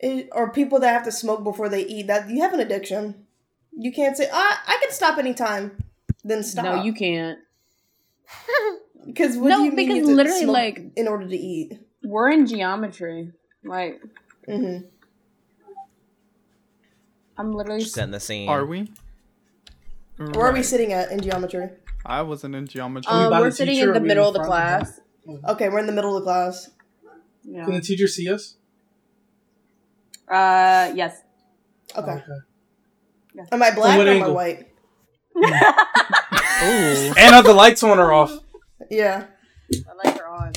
It, or people that have to smoke before they eat. That you have an addiction. You can't say, "I I can stop anytime." Then stop. No, you can't. Because what No, do you mean? because you literally, smoke like- in order to eat. We're in geometry. Like, mm-hmm. I'm literally. Just setting the scene. Are we? Where are we sitting at in geometry? I wasn't in geometry. Um, by we're sitting in the middle in of the front of class. Okay, we're in the middle of the class. Yeah. Can the teacher see us? Uh, yes. Okay. Okay. Am I black what or am I white? Ooh. And are the lights on or off? Yeah. I like her on.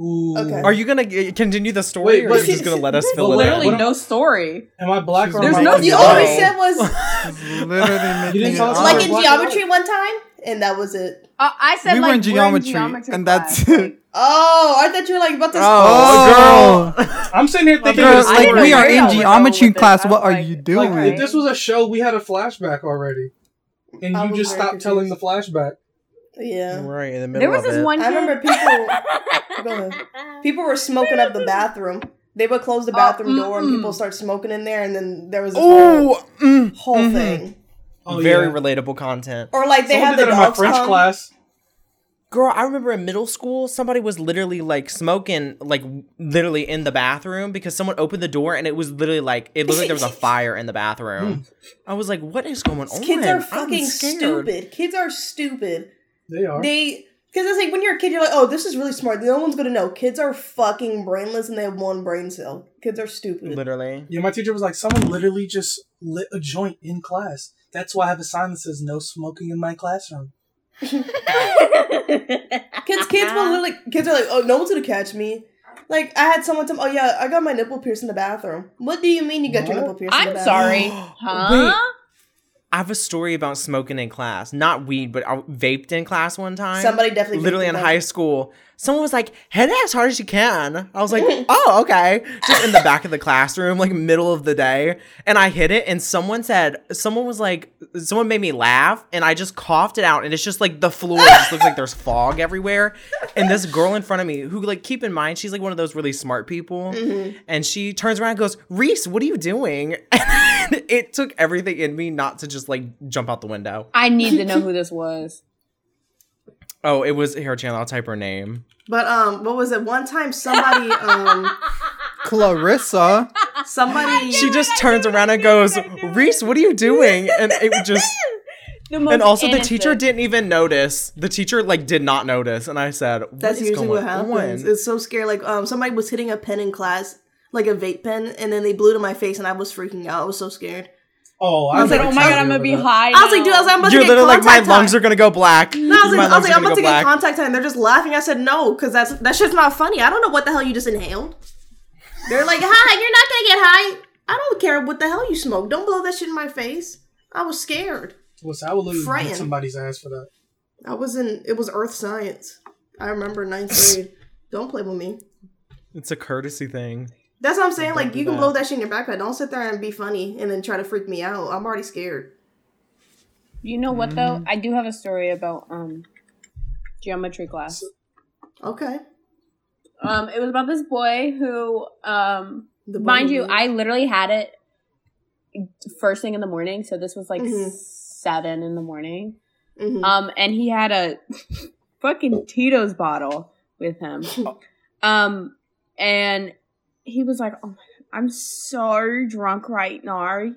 Ooh. Okay. Are you gonna g- continue the story, Wait, or are you just gonna let us fill it literally in? Literally no story. Am I black or There's am I no white? You No. all we said was It's literally making didn't tell us like in geometry one time, and that was it. Uh, I said We were like in geometry, and that's class. it. Oh, I thought you were like about to. Oh, Oh, girl. I'm sitting here thinking Girl, like we are in y'all would go geometry class. What was are like, you doing? okay. if this was a show, we had a flashback already. And I you just very stopped telling the flashback. Yeah. right in the middle There was of this it. one. I Kid. remember people. People were smoking up the bathroom. They would close the Oh, bathroom door and people start smoking in there, and then there was this whole, Oh, mm, whole mhm. thing. Oh, very yeah. relatable content. Or like they Someone had did the that in my dogs French come. class. Girl, I remember in middle school, somebody was literally like smoking, like literally in the bathroom because someone opened the door and it was literally like it looked like there was a fire in the bathroom. Hmm. I was like, "What is going on?" Kids are I'm fucking scared. stupid. Kids are stupid. They are. They because it's like when you're a kid, you're like, oh, this is really smart. No one's gonna know. Kids are fucking brainless and they have one brain cell. Kids are stupid. Literally. yeah, my teacher was like, someone literally just lit a joint in class. That's why I have a sign that says no smoking in my classroom. Kids, kids will literally. Kids are like, oh, no one's gonna catch me. Like I had someone tell me, oh yeah, I got my nipple pierced in the bathroom. What do you mean you got your nipple pierced? in the I'm bathroom? sorry. Huh? I have a story about smoking in class. Not weed, but I vaped in class one time. Somebody definitely literally vaped in in high school. Someone was like, "Hit it as hard as you can." I was like, "Oh, okay." Just in the back of the classroom, like middle of the day, and I hit it. And someone said, someone was like, someone made me laugh, and I just coughed it out, and it's just like the floor just looks like there's fog everywhere. And this girl in front of me, who like, keep in mind, she's like one of those really smart people, Mm-hmm. and she turns around and goes, "Reece, what are you doing?" And it took everything in me not to just like jump out the window. I need to know who this was. Oh, it was here, Chandler. I'll type her name. But um, what was it? One time, somebody um, Clarissa. somebody She just turns around and goes, "Reece, what are you doing?" And it would just The most and also the teacher didn't even notice. The teacher like did not notice, and I said, what That's is usually going what happens. on?" It's so scary. Like um, somebody was hitting a pen in class, like a vape pen, and then they blew to my face, and I was freaking out. I was so scared. Oh, I was like, oh my god, I'm gonna be high. I was like, dude, I was like, I'm about You're to get literally like, my contact lungs are gonna go black. No, I was like, I was like I'm about to get black. contact time. They're just laughing. I said no, because that's that shit's not funny. I don't know what the hell you just inhaled. They're like, hi, you're not gonna get high. I don't care what the hell you smoke. Don't blow that shit in my face. I was scared. Listen, I would literally Frightened. beat somebody's ass for that. I was in. It was Earth Science. I remember ninth grade. Don't play with me. It's a courtesy thing. That's what I'm saying. Like you can blow that shit in your backpack. Don't sit there and be funny and then try to freak me out. I'm already scared. You know what though? Mm-hmm. I do have a story about um geometry class. Okay. Um, it was about this boy who, um, The mind you, me. I literally had it first thing in the morning. So this was like Mhm. seven in the morning. Mhm. Um, and he had a fucking Tito's bottle with him. Um, and he was like, "Oh my god, I'm so drunk right now,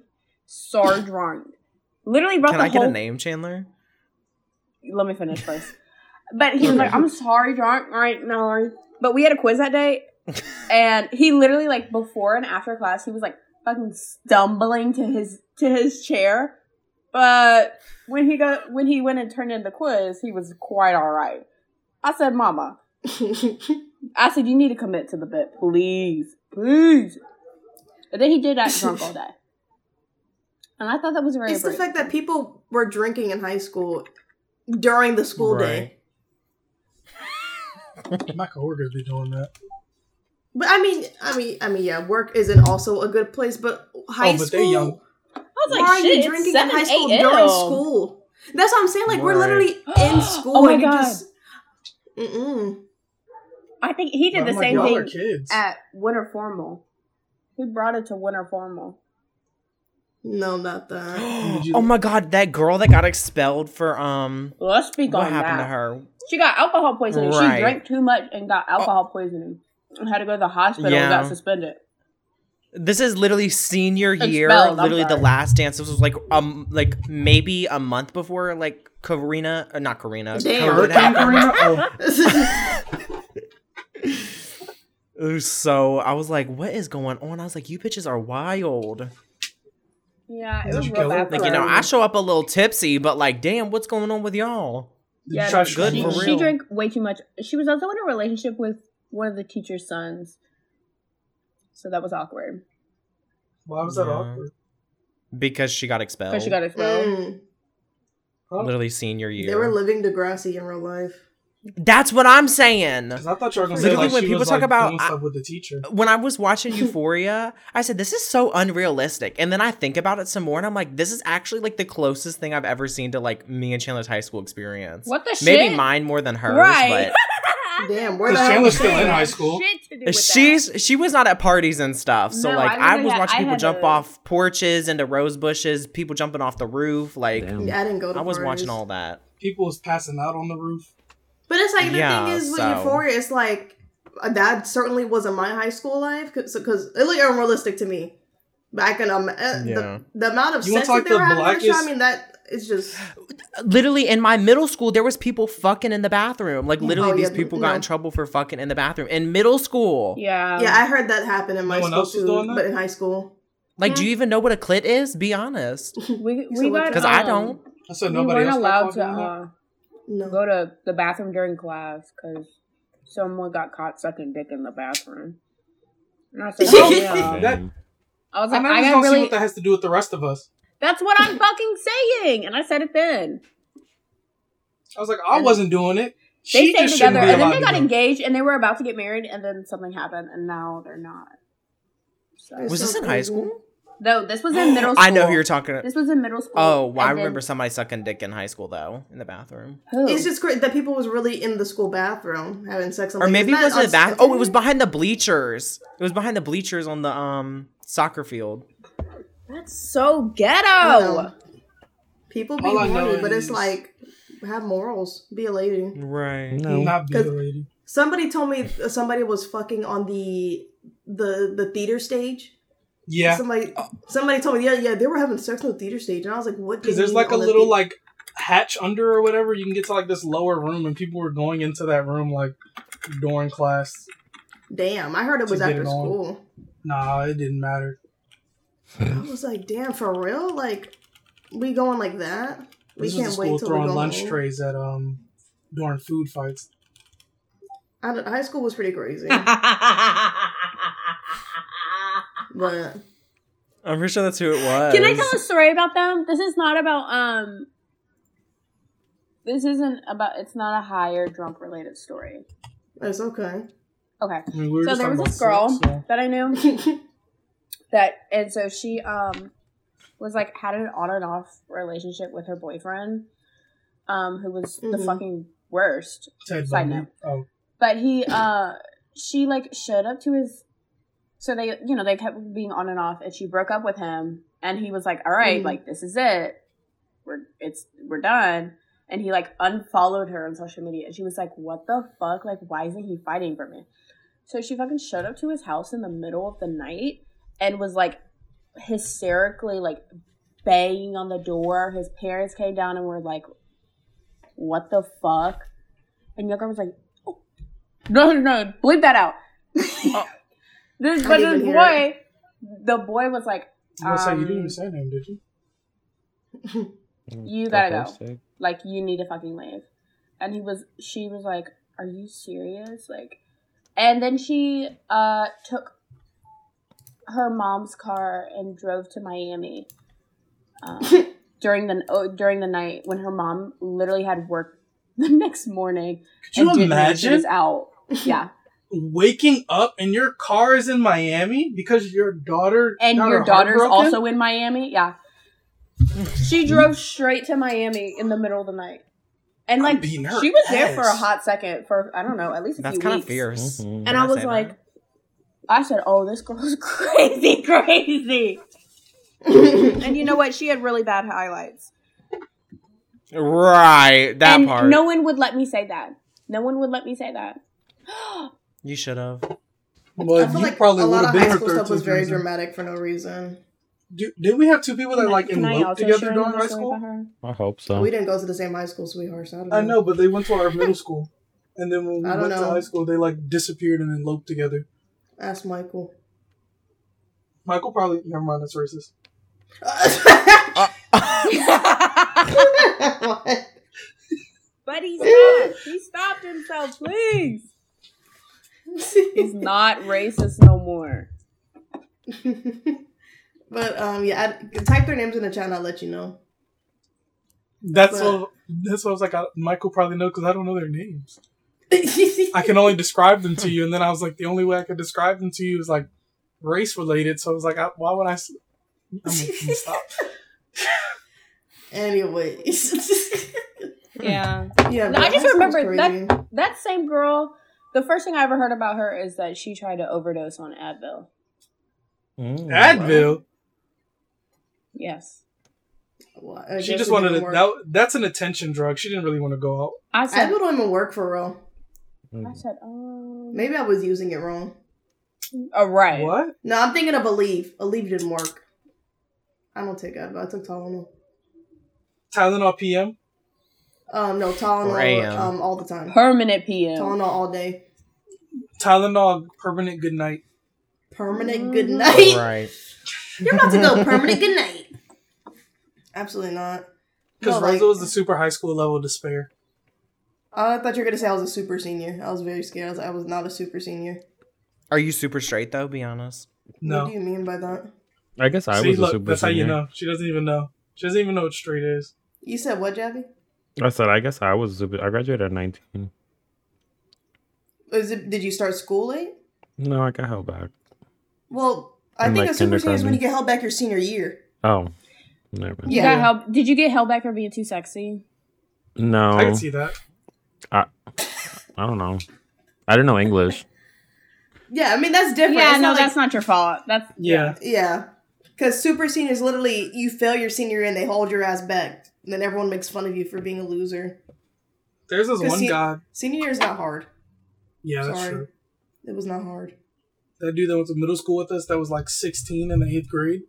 so drunk." Literally brought Can the I get a name, Chandler? Let me finish first. But he was like, "I'm sorry, drunk right now." But we had a quiz that day, and he literally like before and after class, he was like fucking stumbling to his to his chair. But when he got when he went and turned in the quiz, he was quite all right. I said, "Mama," I said, "You need to commit to the bit, please, please." But then he did act drunk all day, and I thought that was very. it's the fact that people were drinking in high school during the school day. My coworkers be doing that. But I mean, I mean, I mean, yeah, work isn't also a good place, but high Oh, but school. they're young. I was why like, are you drinking in high school a.m.. during school? That's what I'm saying. Like we're literally in oh school. Oh my and you God. just. Mm-mm. I think he did the like, same thing kids. at Winter Formal. He brought it to Winter Formal. No, not that. Oh my god, that girl that got expelled for um let's speak what on happened that. to her? She got alcohol poisoning. Right. She drank too much and got alcohol poisoning. And had to go to the hospital Yeah. and got suspended. This is literally senior year, Expelled, I'm literally the last dance. This was like um like maybe a month before like Karina, uh, not Karina. Damn. COVID Hurricane happened. Karina? Oh, It was so I was like, what is going on? I was like, you bitches are wild. Yeah, it Did was you real kill her? bad. Like you know, her. I show up a little tipsy, but like, damn, what's going on with y'all? yeah, you good she, for she drank way too much. She was also in a relationship with one of the teacher's sons. So that was awkward. Why was that Yeah. awkward? Because she got expelled. Because she got expelled. Mm. Huh? literally senior year. They were living Degrassi in real life. That's what I'm saying. I thought you were gonna say Literally, like when she people was, talk like, about- doing I- stuff with the teacher. When I was watching Euphoria, I said, this is so unrealistic. And then I think about it some more and I'm like, this is actually like the closest thing I've ever seen to like me and Chandler's high school experience. What the Maybe shit? mine more than hers, Right. Damn, where the Chandler's still in high school. Shit to do but with that. she's she was not at parties and stuff. So No, like I I, was had- watching I people jump to- off porches into rose bushes, people jumping off the roof. Like Yeah, I didn't go to I was parties. watching all that. People was passing out on the roof. But it's like the Yeah, thing is with so- Euphoria, it's like that certainly wasn't my high school life because it looked unrealistic to me. Back in um, Yeah. the, the amount of You want sex to talk that they were the having, on show, I mean that it's just Literally in my middle school, there was people fucking in the bathroom. Like literally, Oh, these yeah, people got in trouble for fucking in the bathroom in middle school. Yeah. yeah. I heard that happen in my No school too, but in high school, Like, do you even know what a clit is? Be honest. we So we what- got 'Cause I um, don't. I said We nobody weren't else allowed to uh, no. go to the bathroom during class because someone got caught sucking dick in the bathroom. And I said, Well, yeah. that- I was like, never I just got don't see what that has to do with the rest of us. That's what I'm fucking saying, and I said it then. I was like, I wasn't doing it. They stayed together, and then they got engaged, and they were about to get married, and then something happened, and now they're not. So, It's Was so this in high school? No, this was in middle school. I know who you're talking. About. This was in middle school. Oh, well, I and then- remember somebody sucking dick in high school though, in the bathroom, Who? It's just great that people was really in the school bathroom having sex. I'm or like, maybe it isn't that wasn't the bath. Oh, it was behind the bleachers. It was behind the bleachers on the um soccer field. That's so ghetto. know. People be All I know horny, but it's like have morals. Be a lady. Right. No. Not be Cause- the lady. Somebody told me somebody was fucking on the the the theater stage. Yeah, Somebody somebody told me, yeah, yeah, they were having sex on the theater stage, and I was like, what? because there's like a on the little like hatch under or whatever. You can get to like this lower room, and people were going into that room like during class. Damn, I heard it was after it school. Nah, it didn't matter. I was like, damn, for real? Like, we going like that? We This was the can't school wait till we throwing go lunch home. trays at um during food fights. I don't- high school was pretty crazy, but I'm pretty sure that's who it was. Can I tell a story about them? This is not about um. This isn't about. It's not a higher drunk related story. That's okay. Okay. I mean, we So there was this girl sex, so- that I knew that, and so she um was like had an on and off relationship with her boyfriend, um, who was the Mhm. fucking worst. Ted Side note. Oh, But he, uh, she like showed up to his. So they, you know, they kept being on and off, and she broke up with him, and he was like, "All right, Mhm. like this is it, we're it's we're done." And he like unfollowed her on social media, and she was like, "What the fuck? Like, why isn't he fighting for me?" So she fucking showed up to his house in the middle of the night and was like hysterically like banging on the door. His parents came down and were like, "What the fuck?" And Yoga was like, oh, "No, no, no, bleep that out." this, but didn't this boy, the boy was like, that's how you didn't Um, even say him, did you? You gotta go. Autistic. like you need to fucking leave and he was she was like are you serious like and then she uh took her mom's car and drove to miami um, during the oh, during the night when her mom literally had work the next morning Could you imagine? didn't she was out yeah waking up and your car is in Miami because your daughter and your her daughter's also in miami yeah she drove straight to miami in the middle of the night and I'm like her she was there for a hot second for i don't know at least a That's few kind of weeks. fierce. Mhm. And Can I was like, that? I said, "Oh, this girl's crazy, crazy." and you know what? She had really bad highlights. right, that and part. no one would let me say that. No one would let me say that. you should have. Well, I feel you like probably a lot of high school stuff was very reason. dramatic for no reason. Do, did we have two people that like Can I eloped together during high school? about? I hope so. We didn't go to the same high school, sweetheart. So I, don't I know, but they went to our middle school, and then when we I don't went to high school, they like disappeared and eloped together. Ask Michael. Michael probably never mind. That's racist. What? But he stopped. he stopped himself, please. He's not racist no more. but um, yeah, I, type their names in the chat and I'll let you know. That's But- what. That's what I was like. I, Michael probably know because I don't know their names. I can only describe them to you, and then I was like, the only way I could describe them to you is like race related. So I was like, I, why would I? s- I'm gonna stop. Anyways, Yeah. yeah. I just high school was remember that- That same girl, the first thing I ever heard about her is that she tried to overdose on Advil. Mm. Advil. Yes. Well, She just wanted to. That, that's an attention drug. She didn't really want to go out. I said, Advil don't even work for real. I said, um, Maybe I was using it wrong. oh, right. What? No, I'm thinking of Aleve. Aleve didn't work. I don't take Advil. I took Tylenol. Tylenol PM. Um, no Or Tylenol. Um, all the time. Permanent PM. Tylenol all day. Tylenol permanent good night. Permanent good Mhm. night. Right. You're about to go permanent good night. Absolutely not. Because No, Rosa like- was the super high school level despair. I thought you were gonna say I was a super senior. I was very scared. I was, I was not a super senior. Are you super straight though? Be honest. No. What do you mean by that? I guess I See, was a look, super that's how you know. She doesn't even know. She doesn't even know what straight is. You said what, Jabby? I said I guess I was super. I graduated at 19. Is it? Did you start school late? No, I got held back. Well, I In, think like, a super senior is when you get held back your senior year. Oh, never mind. You Yeah. got help. Did you get held back for being too sexy? No, I can see that. I don't know. I didn't know English. Yeah, I mean that's different. Yeah, It's no, not like- that's not your fault. That's Yeah. Yeah, because super seniors literally you fail your senior year and they hold your ass back. And then everyone makes fun of you for being a loser. There's this one see- guy. Senior year is not hard. Yeah, that's true. It was not hard. That dude that went to middle school with us that was like 16 in the eighth grade.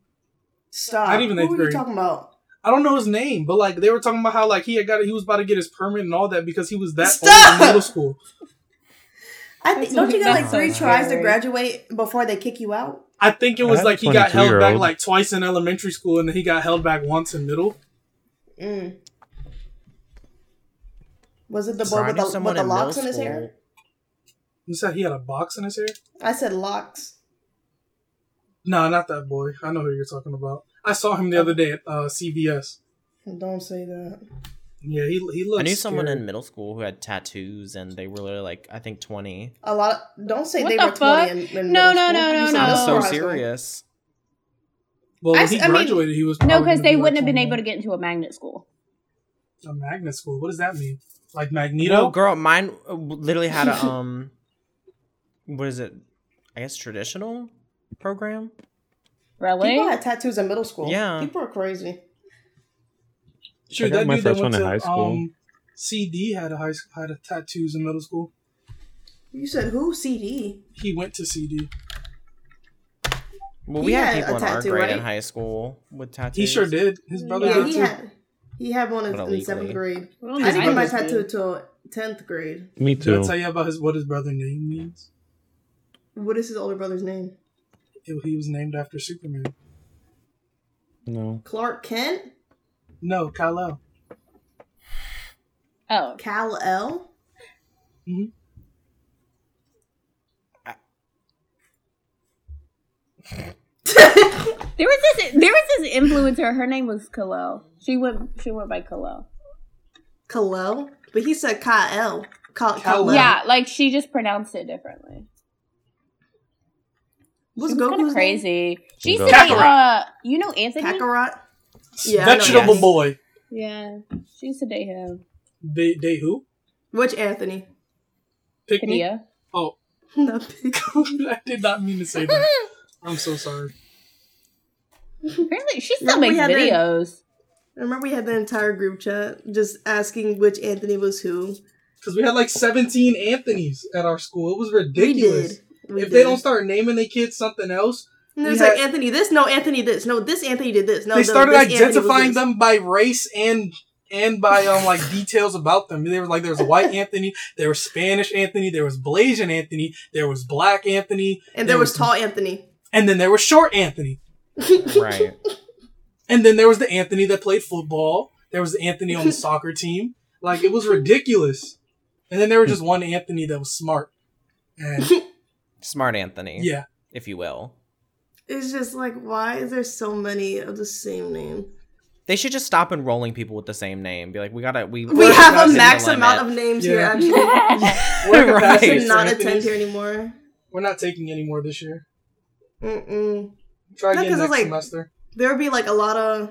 Stop. Not even Who eighth were you grade. talking about? I don't know his name, but like they were talking about how like he had got he was about to get his permit and all that because he was that Stop! old in middle school. I think don't you get like three tries to graduate before they kick you out? I think it was like he got held back like twice in elementary school, and then he got held back once in middle. Mm. Was it the boy with the, with the locks in his school- hair? You said he had a box in his hair? I said locks. No, not that boy. I know who you're talking about. I saw him the other day at uh, CVS. Don't say that. Yeah, he he looks. I knew someone scary. in middle school who had tattoos, and they were literally like I think twenty. A lot. Of, don't say What they the were twenty. In, in No, middle no, school. no, no, no. That's middle so school, high serious. Well, I when s- he I mean- graduated, he was No, because they be, wouldn't have been able to get into a magnet school. a magnet school. What does that mean? Like No, Magneto? girl, mine uh, literally had a um, what is it? I guess traditional program. Really? People had tattoos in middle school. Yeah. People are crazy. Sure, I that my dude that first went one in to high school. um, CD had a high school had a tattoos in middle school. You said who? CD. He went to CD. Well, He we had, had people a in our tattoo, grade in high school with tattoos. He sure did. His brother Yeah, did he too. had. He had one in, But in seventh grade. Well, I didn't get my his tattoo brother's till tenth grade. Me too. Did I too. tell you about his what his brother name means? What is his older brother's name? It- he was named after Superman. No. Clark Kent. No, Kal-El. Oh, Cal L. Mm-hmm. There was this. There was this influencer. Her name was Kalel. She went. She went by Kalel. Kalel, but he said Kal. Kal. Kal-El. Yeah, like she just pronounced it differently. What's She was kind Goku's of crazy. She used to date, Kakarot. uh, you know Anthony. Kakarot. Yeah, I know Vegetable that. boy. Yeah, she used to date him. They, they who? Which Anthony? Pick me. Oh, Not big. I did not mean to say that. I'm so sorry. Apparently, she still Yeah, we makes videos. I remember we had the entire group chat just asking which Anthony was who. Because we had like 17 Anthonys at our school. It was ridiculous. We did. We if did. they don't start naming the kids something else, And it was we like Anthony this, no Anthony this, no this Anthony did this, no they no, started this Anthony was identifying them by race and and by um like details about them. They were like there was a white Anthony, there was Spanish Anthony, there was Blasian Anthony, there was Black Anthony, and there was tall Anthony. And then there was short Anthony. Right. And then there was the Anthony that played football. There was the Anthony on the soccer team. Like it was ridiculous. And then there was just one Anthony that was smart. And Smart Anthony, yeah. if you will. It's just like why is there so many of the same name? They should just stop enrolling people with the same name. Be like, we gotta, we We have a that's max amount of names Yeah. here. Actually, We're Right. capacity should for not Anthony's. attend here anymore. We're not taking any more this year. Mm-mm. Try No, again 'cause next it's like- semester. There would be like a lot of.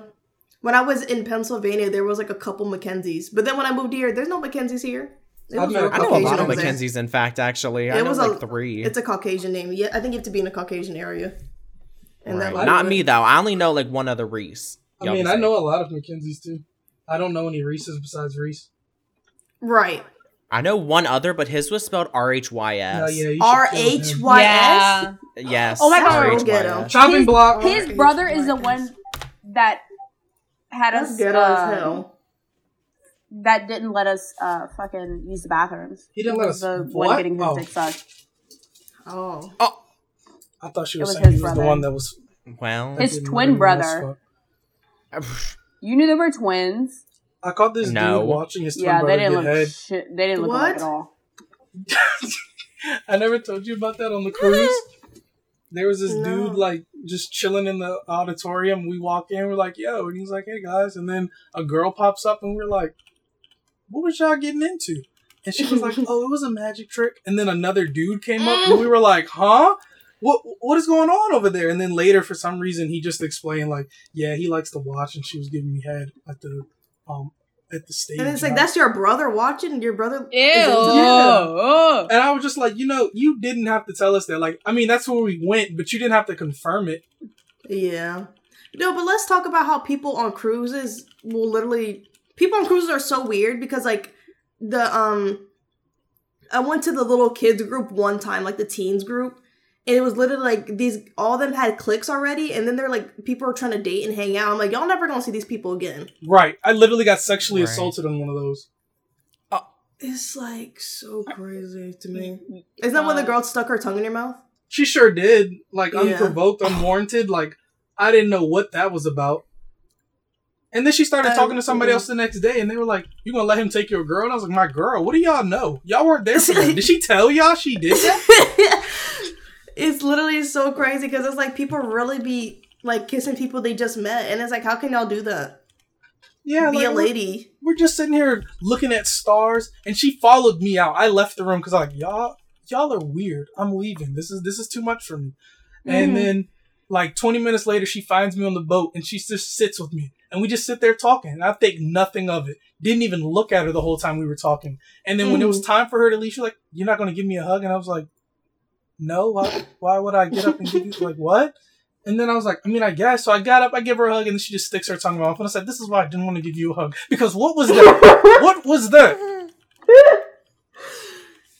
When I was in Pennsylvania, there was like a couple Mackenzies, but then when I moved here, there's no Mackenzies here. I've was met real a I know a lot of. Mackenzies, in fact, actually. I It know was like a- three. It's a Caucasian name. Yeah, I think you have to be in a Caucasian area. And right. that Not me, though. I only know like one other Reece. I mean, I know a lot of Mackenzies too. I don't know any Reece's besides Reece. right. I know one other, but his was spelled R H Y Oh, yeah, you should R kill H him. Y S. Yeah. Yes. Oh my God. R H Y Ghetto. S. Chopping His- block. His R-H-Y-S. brother is the one that had That's us. ghetto uh, as hell. That didn't let us uh fucking use the bathrooms. He didn't He let us- The what? one getting his Oh. dick sucked. Oh. I thought she was, was saying he his was the one that was. Well, His twin let anyone else brother. You knew they were twins. I caught this No. dude watching his twin Yeah, they brother didn't get look head. shit. They didn't look What? alike at all. I never told you about that on the cruise. There was this No. dude like just chilling in the auditorium. We walk in, we're like, "Yo," and he's like, "Hey guys," and then a girl pops up, and we're like, "What was y'all getting into?" And she was like, "Oh, it was a magic trick." And then another dude came up, and mm. we were like, "Huh?" What what is going on over there? And then later, for some reason, he just explained like, "Yeah, he likes to watch," and she was giving me head at the um at the stage. And it's like And I- that's your brother watching. Your brother. Ew. is into? Oh. And I was just like, you know, you didn't have to tell us that. Like, I mean, that's where we went, but you didn't have to confirm it. Yeah. No, but let's talk about how people on cruises will literally people on cruises are so weird because like the um I went to the little kids group one time, like the teens group, and it was literally like these all of them had clicks already, and then they're like people are trying to date and hang out. I'm like, y'all never gonna see these people again. Right. I literally got sexually Right. assaulted on one of those. Uh, it's like so crazy to me. Mm, mm, Isn't that when the uh, girl stuck her tongue in your mouth? She sure did. Like Yeah. unprovoked, unwarranted. Like I didn't know what that was about. And then she started Um, talking to somebody yeah. else the next day, and they were like, "You gonna let him take your girl?" And I was like, "My girl? What do y'all know? Y'all weren't there for that. Did she tell y'all she did that?" it's literally so crazy because it's like people really be like kissing people they just met, and it's like, how can y'all do that? Yeah, be like, a we're- lady. We're just sitting here looking at stars, and she followed me out. I left the room because like, "Y'all, y'all are weird. I'm leaving. This is this is too much for me." And Mhm. then, like 20 minutes later, she finds me on the boat, and she just sits with me, and we just sit there talking. And I think nothing of it. Didn't even look at her the whole time we were talking. And then when it was time for her to leave, she was like, "You're not gonna give me a hug?" And I was like, "No. Why? Why would I get up and give you like what?" And then I was like, I mean, I guess. So I got up, I give her a hug, and then she just sticks her tongue in my mouth. And I said, This is why I didn't want to give you a hug. Because what was that? what was that?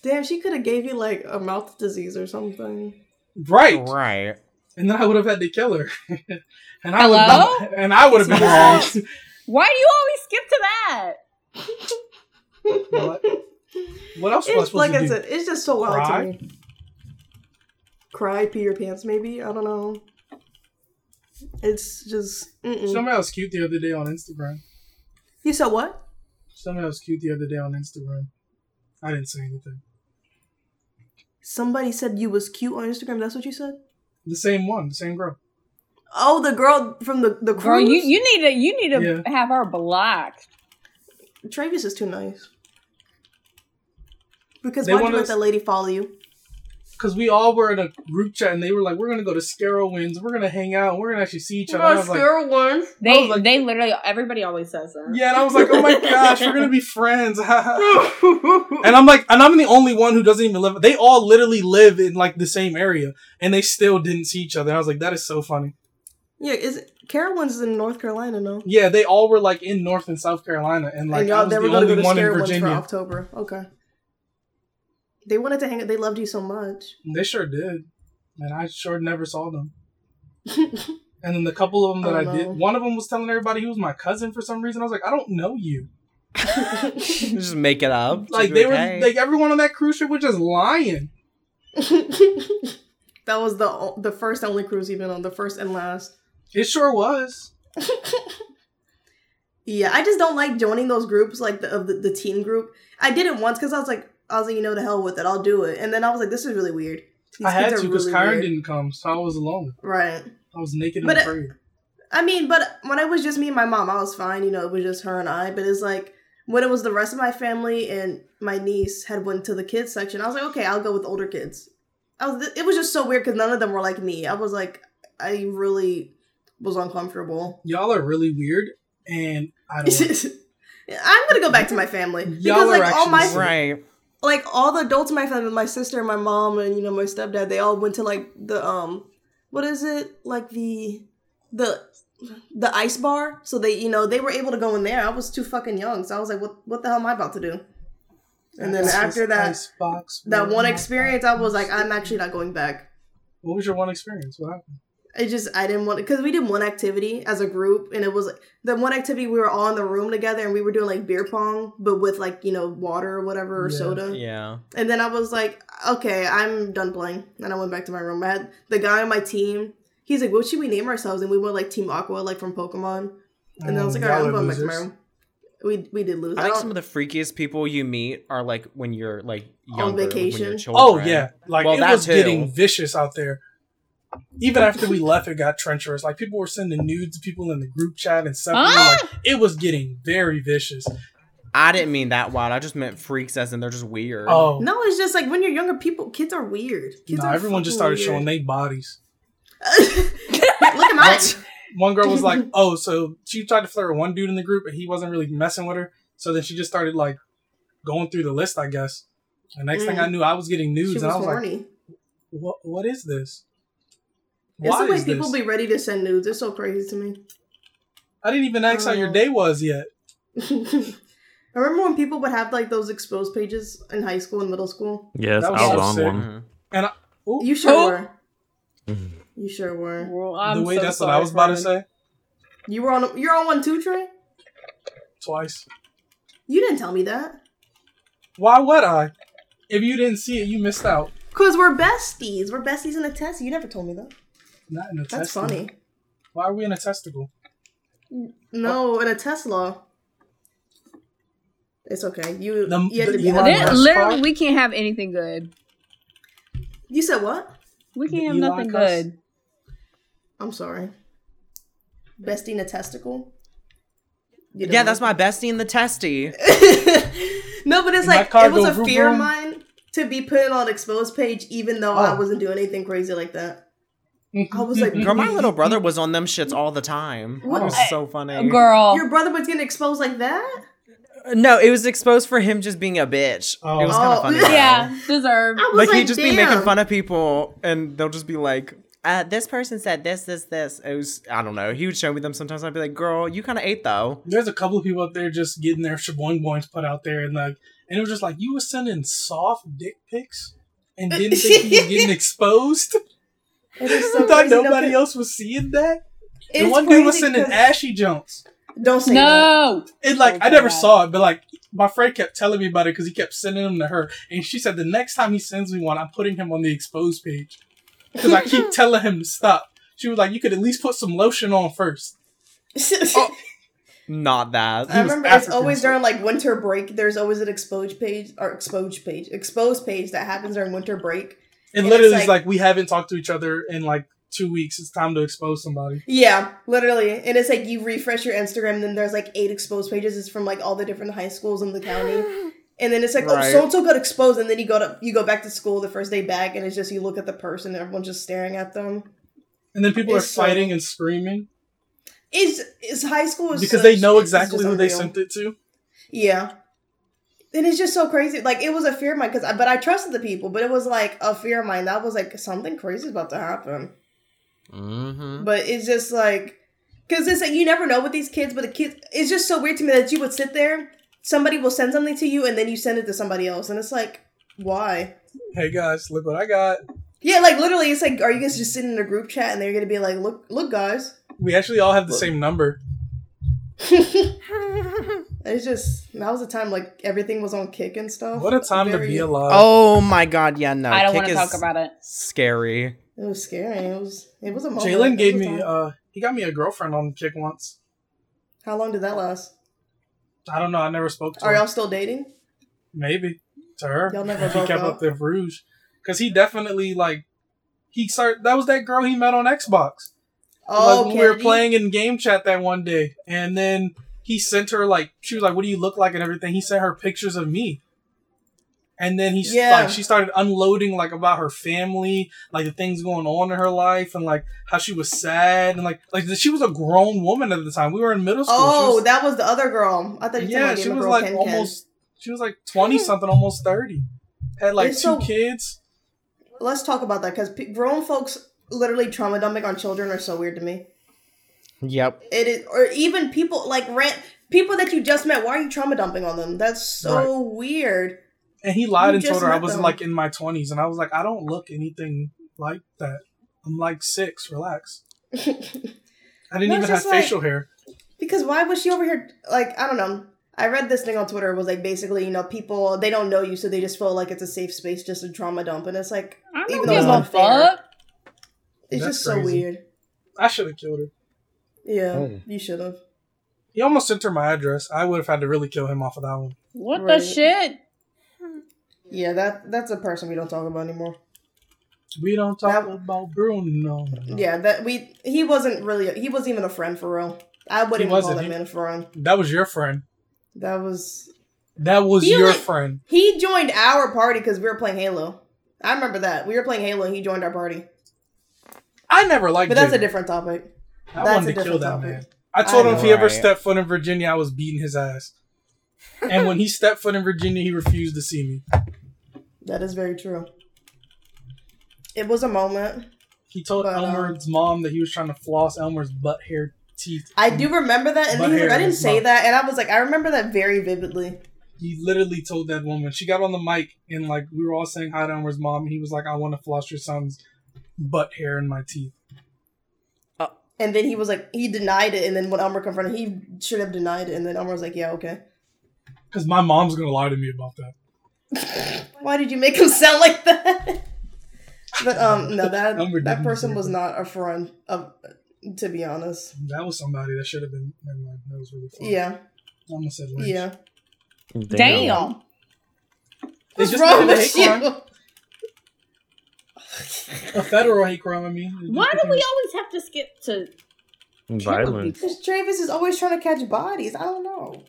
Damn, she could have gave you like a mouth disease or something. Right. Right. And then I would have had to kill her. and I Hello? would and I would have been wrong. Why do you always skip to that? what? What else was I It's supposed like to I do? said, it's just so wild Cry? to me. Cry, pee your pants, maybe. I don't know. It's just. Mm-mm. Somebody else cute the other day on Instagram. You said what? Somebody else cute the other day on Instagram. I didn't say anything. Somebody said you was cute on Instagram. That's what you said. The same one, the same girl. Oh, the girl from the the Girl, you, you need to you need to Yeah. have her blocked. Travis is too nice. Because They why want you let us- that lady follow you? Because we all were in a group chat and they were like, we're going to go to Scarowinds. We're going to hang out. and We're going to actually see each other. And I like, one. They like- they literally everybody always says that. Yeah, and I was like, oh my gosh, we're gonna be friends. and I'm like, and I'm the only one who doesn't even live. They all literally live in like the same area, and they still didn't see each other. I was like, that is so funny. Yeah, is it, Carowinds in North Carolina, no? Yeah, they all were like in North and South Carolina, and like and I y'all was they the were gonna only go to one in Carowinds for October. Okay. They wanted to hang out. They loved you so much. They sure did, and I sure never saw them. And then the couple of them that Oh, I no. did, one of them was telling everybody he was my cousin for some reason. I was like, I don't know you. Just make it up. Like they be were, "Hey." like everyone on that cruise ship was just lying. that was the the first and only cruise you've been on. The first and last. It sure was. Yeah, I just don't like joining those groups, like the of the, the teen group. I did it once because I was like, I was like, you know, the hell with it, I'll do it. And then I was like, this is really weird. These I had to because really Kyron weird. didn't come, so I was alone. Right. I was naked and But, uh, afraid. I mean, but when it was just me and my mom, I was fine. You know, it was just her and I. But it's like when it was the rest of my family and my niece had went to the kids section. I was like, okay, I'll go with older kids. I was. It was just so weird because none of them were like me. I was like, I really was uncomfortable. Y'all are really weird, and I don't. I'm gonna go back to my family because Y'all are like all my actually right. Like all the adults in my family, my sister, my mom, and you know my stepdad, they all went to like the um, what is it like the the the ice bar? So they you know they were able to go in there. I was too fucking young, so I was like, what what the hell am I about to do? And then after that that one experience, I was like, I'm actually not going back. What was your one experience? What happened? It just I didn't want because we did one activity as a group, and it was the one activity we were all in the room together, and we were doing like beer pong, but with like you know water or whatever or Yeah. soda. Yeah. And then I was like, okay, I'm done playing. And I went back to my room. I had the guy on my team. He's like, what should we name ourselves? And we went like Team Aqua, like from Pokemon. And then I was Um, like, all right, I'm are going back to my room. We we did lose. I I think some of the freakiest people you meet are like when you're like younger, like, when you're vacation? children. Oh yeah, like Well, it was too. getting vicious out there. Even after we left, it got treacherous. Like people were sending nudes to people in the group chat and stuff. Huh? Like it was getting very vicious. I didn't mean that wild. I just meant freaks as in they're just weird. Oh no, it's just like when you're younger, people, kids are weird. Kids no, are everyone just fucking started showing their bodies. Look at mine. One girl was like, "Oh, so she tried to flirt with one dude in the group, and he wasn't really messing with her. So then she just started like going through the list, I guess. And next thing Mm. I knew, I was getting nudes, She was and I was horny. like, "What? What is this? It's the way is people this? be ready to send nudes. It's so crazy to me. I didn't even ask how your Oh. day was yet. I remember when people would have like those exposed pages in high school and middle school. Yes, That was I was so on sick. one. Mhm. Ooh, You sure Oh. were. Mhm. You sure were. Well, I'm the way so that's what I was about to say You were on. You're on one too, Trai. twice. You didn't tell me that. Why would I? If you didn't see it, you missed out. Cause we're besties. We're besties in a test. You never told me that. Not in a That's testicle. funny. Why are we in a testicle? No, in a Tesla. It's okay. You The- you had to be Elon Li- Literally, car? we can't have anything good. You said what? We can't The have Elon nothing cuss? good. I'm sorry. Bestie in a testicle. You Yeah, didn't that's my bestie in the testy. no, but it's Did like it was a vroom fear of mine to be put on exposed page, even though I Oh. wasn't doing anything crazy like that. Mm-hmm. I was like, mm-hmm. Girl, my little brother was on them shits all the time. It What? was so funny. Uh, girl. Your brother was getting exposed like that? Uh, no, it was exposed for him just being a bitch. Oh. It was kind Oh. of funny. though. Yeah, deserved. I was Like, he'd just be making fun of people and they'll just be like, uh, this person said this, this, this. It was, I don't know. He would show me them sometimes. I'd be like, girl, you kind of ate though. There's a couple of people out there just getting their shaboing boings put out there, and like, and it was just like you were sending soft dick pics and didn't think you were getting exposed. It is I so thought crazy. Nobody but else was seeing that. And it's one dude was sending ashy jumps. Don't say that. No. And like, I Okay. never saw it, but like, my friend kept telling me about it because he kept sending them to her, and she said the next time he sends me one, I'm putting him on the exposed page because I keep telling him to stop. She was like, "You could at least put some lotion on first. Oh. Not that. I was remember it's always so- during like winter break. There's always an exposed page or exposed page, exposed page that happens during winter break. And, And literally, it's like- like, we haven't talked to each other in like two weeks. It's time to expose somebody. Yeah, literally, and it's like you refresh your Instagram, and then there's like eight exposed pages. It's from like all the different high schools in the county, and then it's like, oh, so and so got exposed, and then you go to you go back to school the first day back, and it's just you look at the person, and everyone's just staring at them. And then people It's are so- fighting and screaming Is is high school is because such- they know exactly who they sent it to. Yeah. And it's just so crazy. Like it was a fear of mine, because I, but I trusted the people, but it was like a fear of mine. That was like something crazy is about to happen. Mm-hmm. But it's just like, because it's like you never know with these kids. But the kids, it's just so weird to me that you would sit there, somebody will send something to you, and then you send it to somebody else, and it's like, why? Hey guys, look what I got. Yeah, like literally, it's like, are you guys just sitting in a group chat and they're gonna be like, look, look, guys. We actually all have the same number. It's just that was a time like everything was on Kik and stuff. What a time to be alive. Oh my god, yeah, no. I don't Kik want to talk about it. Scary. It was scary. It was. It was a moment. Jalen gave was a me time. uh he got me a girlfriend on Kik once. How long did that last? I don't know, I never spoke to her. Are her. y'all still dating? Maybe. To her. Y'all never If he kept up? up the rouge. Cause he definitely like he started that was that girl he met on Xbox. Oh, like when we were playing in game chat that one day, and then he sent her like she was like, "What do you look like?" and everything. He sent her pictures of me, and then he Yeah. like, she started unloading like about her family, like the things going on in her life, and like how she was sad, and like like she was a grown woman at the time. We were in middle school. Oh, was- that was the other girl. I thought you yeah, she was like Ken almost. She was like twenty something, almost thirty. Had like It's two so- kids. Let's talk about that because p- grown folks literally trauma dumping on children are so weird to me. Yep. It is, or even people like rant people that you just met. Why are you trauma dumping on them? That's so weird. And he lied You and told her I was them. like in my twenties, and I was like, I don't look anything like that. I'm like six. Relax. I didn't No, even have like- facial hair. Because why was she over here? Like I don't know. I read this thing on Twitter. It was like basically, you know, people they don't know you, so they just feel like it's a safe space just to trauma dump, and it's like I Even don't though give it's a unfair. fuck. it's That's just so crazy. weird. I should have killed her. Yeah, Oh. you should have. He almost sent her my address. I would have had to really kill him off of that one. What Right. the shit? Yeah, that that's a person we don't talk about anymore. We don't talk That- about Bruno. Yeah, that we he wasn't really he wasn't even a friend for real. I wouldn't even call wasn't. that He- man a friend. That was your friend. That was That was He your only- friend. he joined our party because we were playing Halo. I remember that we were playing Halo and he joined our party. I never liked But that's a different topic. I that's wanted to kill that topic. man. I told I him if he ever right? stepped foot in Virginia, I was beating his ass. and when he stepped foot in Virginia, he refused to see me. That is very true. It was a moment. He told But, um, Elmer's mom that he was trying to floss Elmer's butt hair teeth. I do remember that, and Butt then he's like, I didn't say mouth. that, and I was like, I remember that very vividly. He literally told that woman. She got on the mic and like we were all saying hi to Elmer's mom. And he was like, "I want to floss your son's butt hair in my teeth." And then he was like, he denied it, and then when Elmer confronted, him, he should have denied it, and then Elmer was like, yeah, okay. Because my mom's gonna lie to me about that. Why did you make him sound like that? But um, no, that that person was not a friend of, to be honest. That was somebody that should have been. Never mind. That was really fun. Yeah, I almost said lynch. yeah. Damn. They What's just wrong with hate crime. you? A federal hate crime. I mean. Why do we always have to skip to Violence. Because Travis is always trying to catch bodies. I don't know.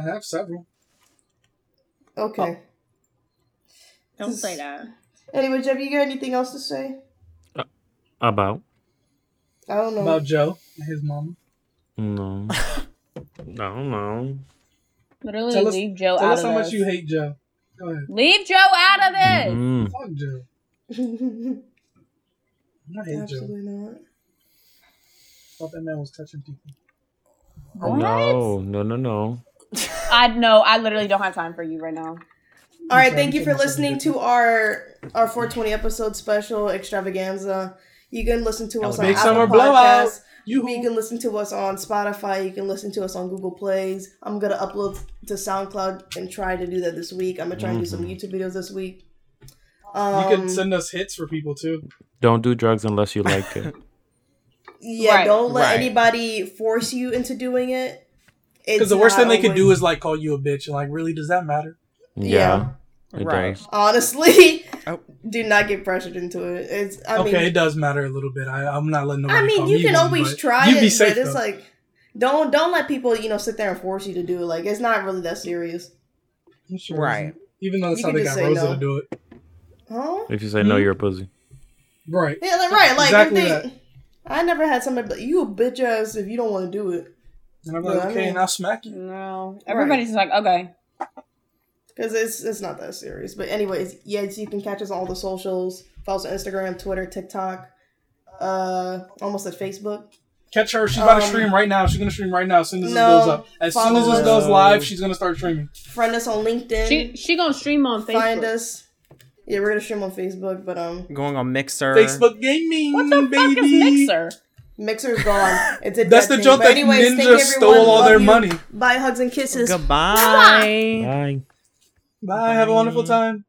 I have several. Okay. Don't say that. Anyway, Jeff, you got anything else to say? About? I don't know. About Joe and his mama. No. I don't know. Literally Tell us- leave Joe Tell out us of how much you hate Joe. Go ahead. Leave Joe out of this. Mm. Fuck Joe. I hate Absolutely not. Thought that man was touching people. Uh, what? No, no, no, no. I know. I literally don't have time for you right now. All right, thank you for listening to our our 420 episode special extravaganza. You can listen to us on Apple. Podcasts. You You can listen to us on Spotify. You can listen to us on Google Plays. I'm gonna upload to SoundCloud and try to do that this week. I'm gonna try and do some mm-hmm. YouTube videos this week. Um, you can send us hits for people too. Don't do drugs unless you like it. yeah, Right. don't let Right. anybody force you into doing it. Because the worst thing they could do is like call you a bitch. And like, really, does that matter? Yeah, it Right. does. honestly, Oh. do not get pressured into it. It's I okay, mean, it does matter a little bit. I, I'm not letting nobody. I mean, call you me can one, always but try you it, be safe, but it's though. like don't don't let people you know sit there and force you to do it. Like it's not really that serious, sure Right. Even though that's You how can they got Rosa no. to do it. Huh? If you say no, Hmm? you're a pussy. Right. Yeah, like, right. Like Exactly if that. they, I never had somebody be like, you a bitch ass if you don't want to do it And I'm Yeah, like, I okay, mean- and I'll smack you. No. Everybody's just like, okay. because it's it's not that serious. But anyways, yes, you can catch us on all the socials. Follow us on Instagram, Twitter, TikTok, uh, almost at Facebook. Catch her. She's about to Um, stream right now. She's gonna stream right now as soon as no, this goes up. As soon as follow this us. goes live, she's gonna start streaming. Friend us on LinkedIn. She she gonna stream on Facebook. Find us. Yeah, we're gonna stream on Facebook, but um, Going on Mixer. Facebook gaming, What the baby. fuck is Mixer? Mixer's gone. It's a That's the thing. joke But that anyways, Ninja stole all Love their you. money. Bye, hugs and kisses. Goodbye. Bye. Bye. Bye. Have a wonderful time.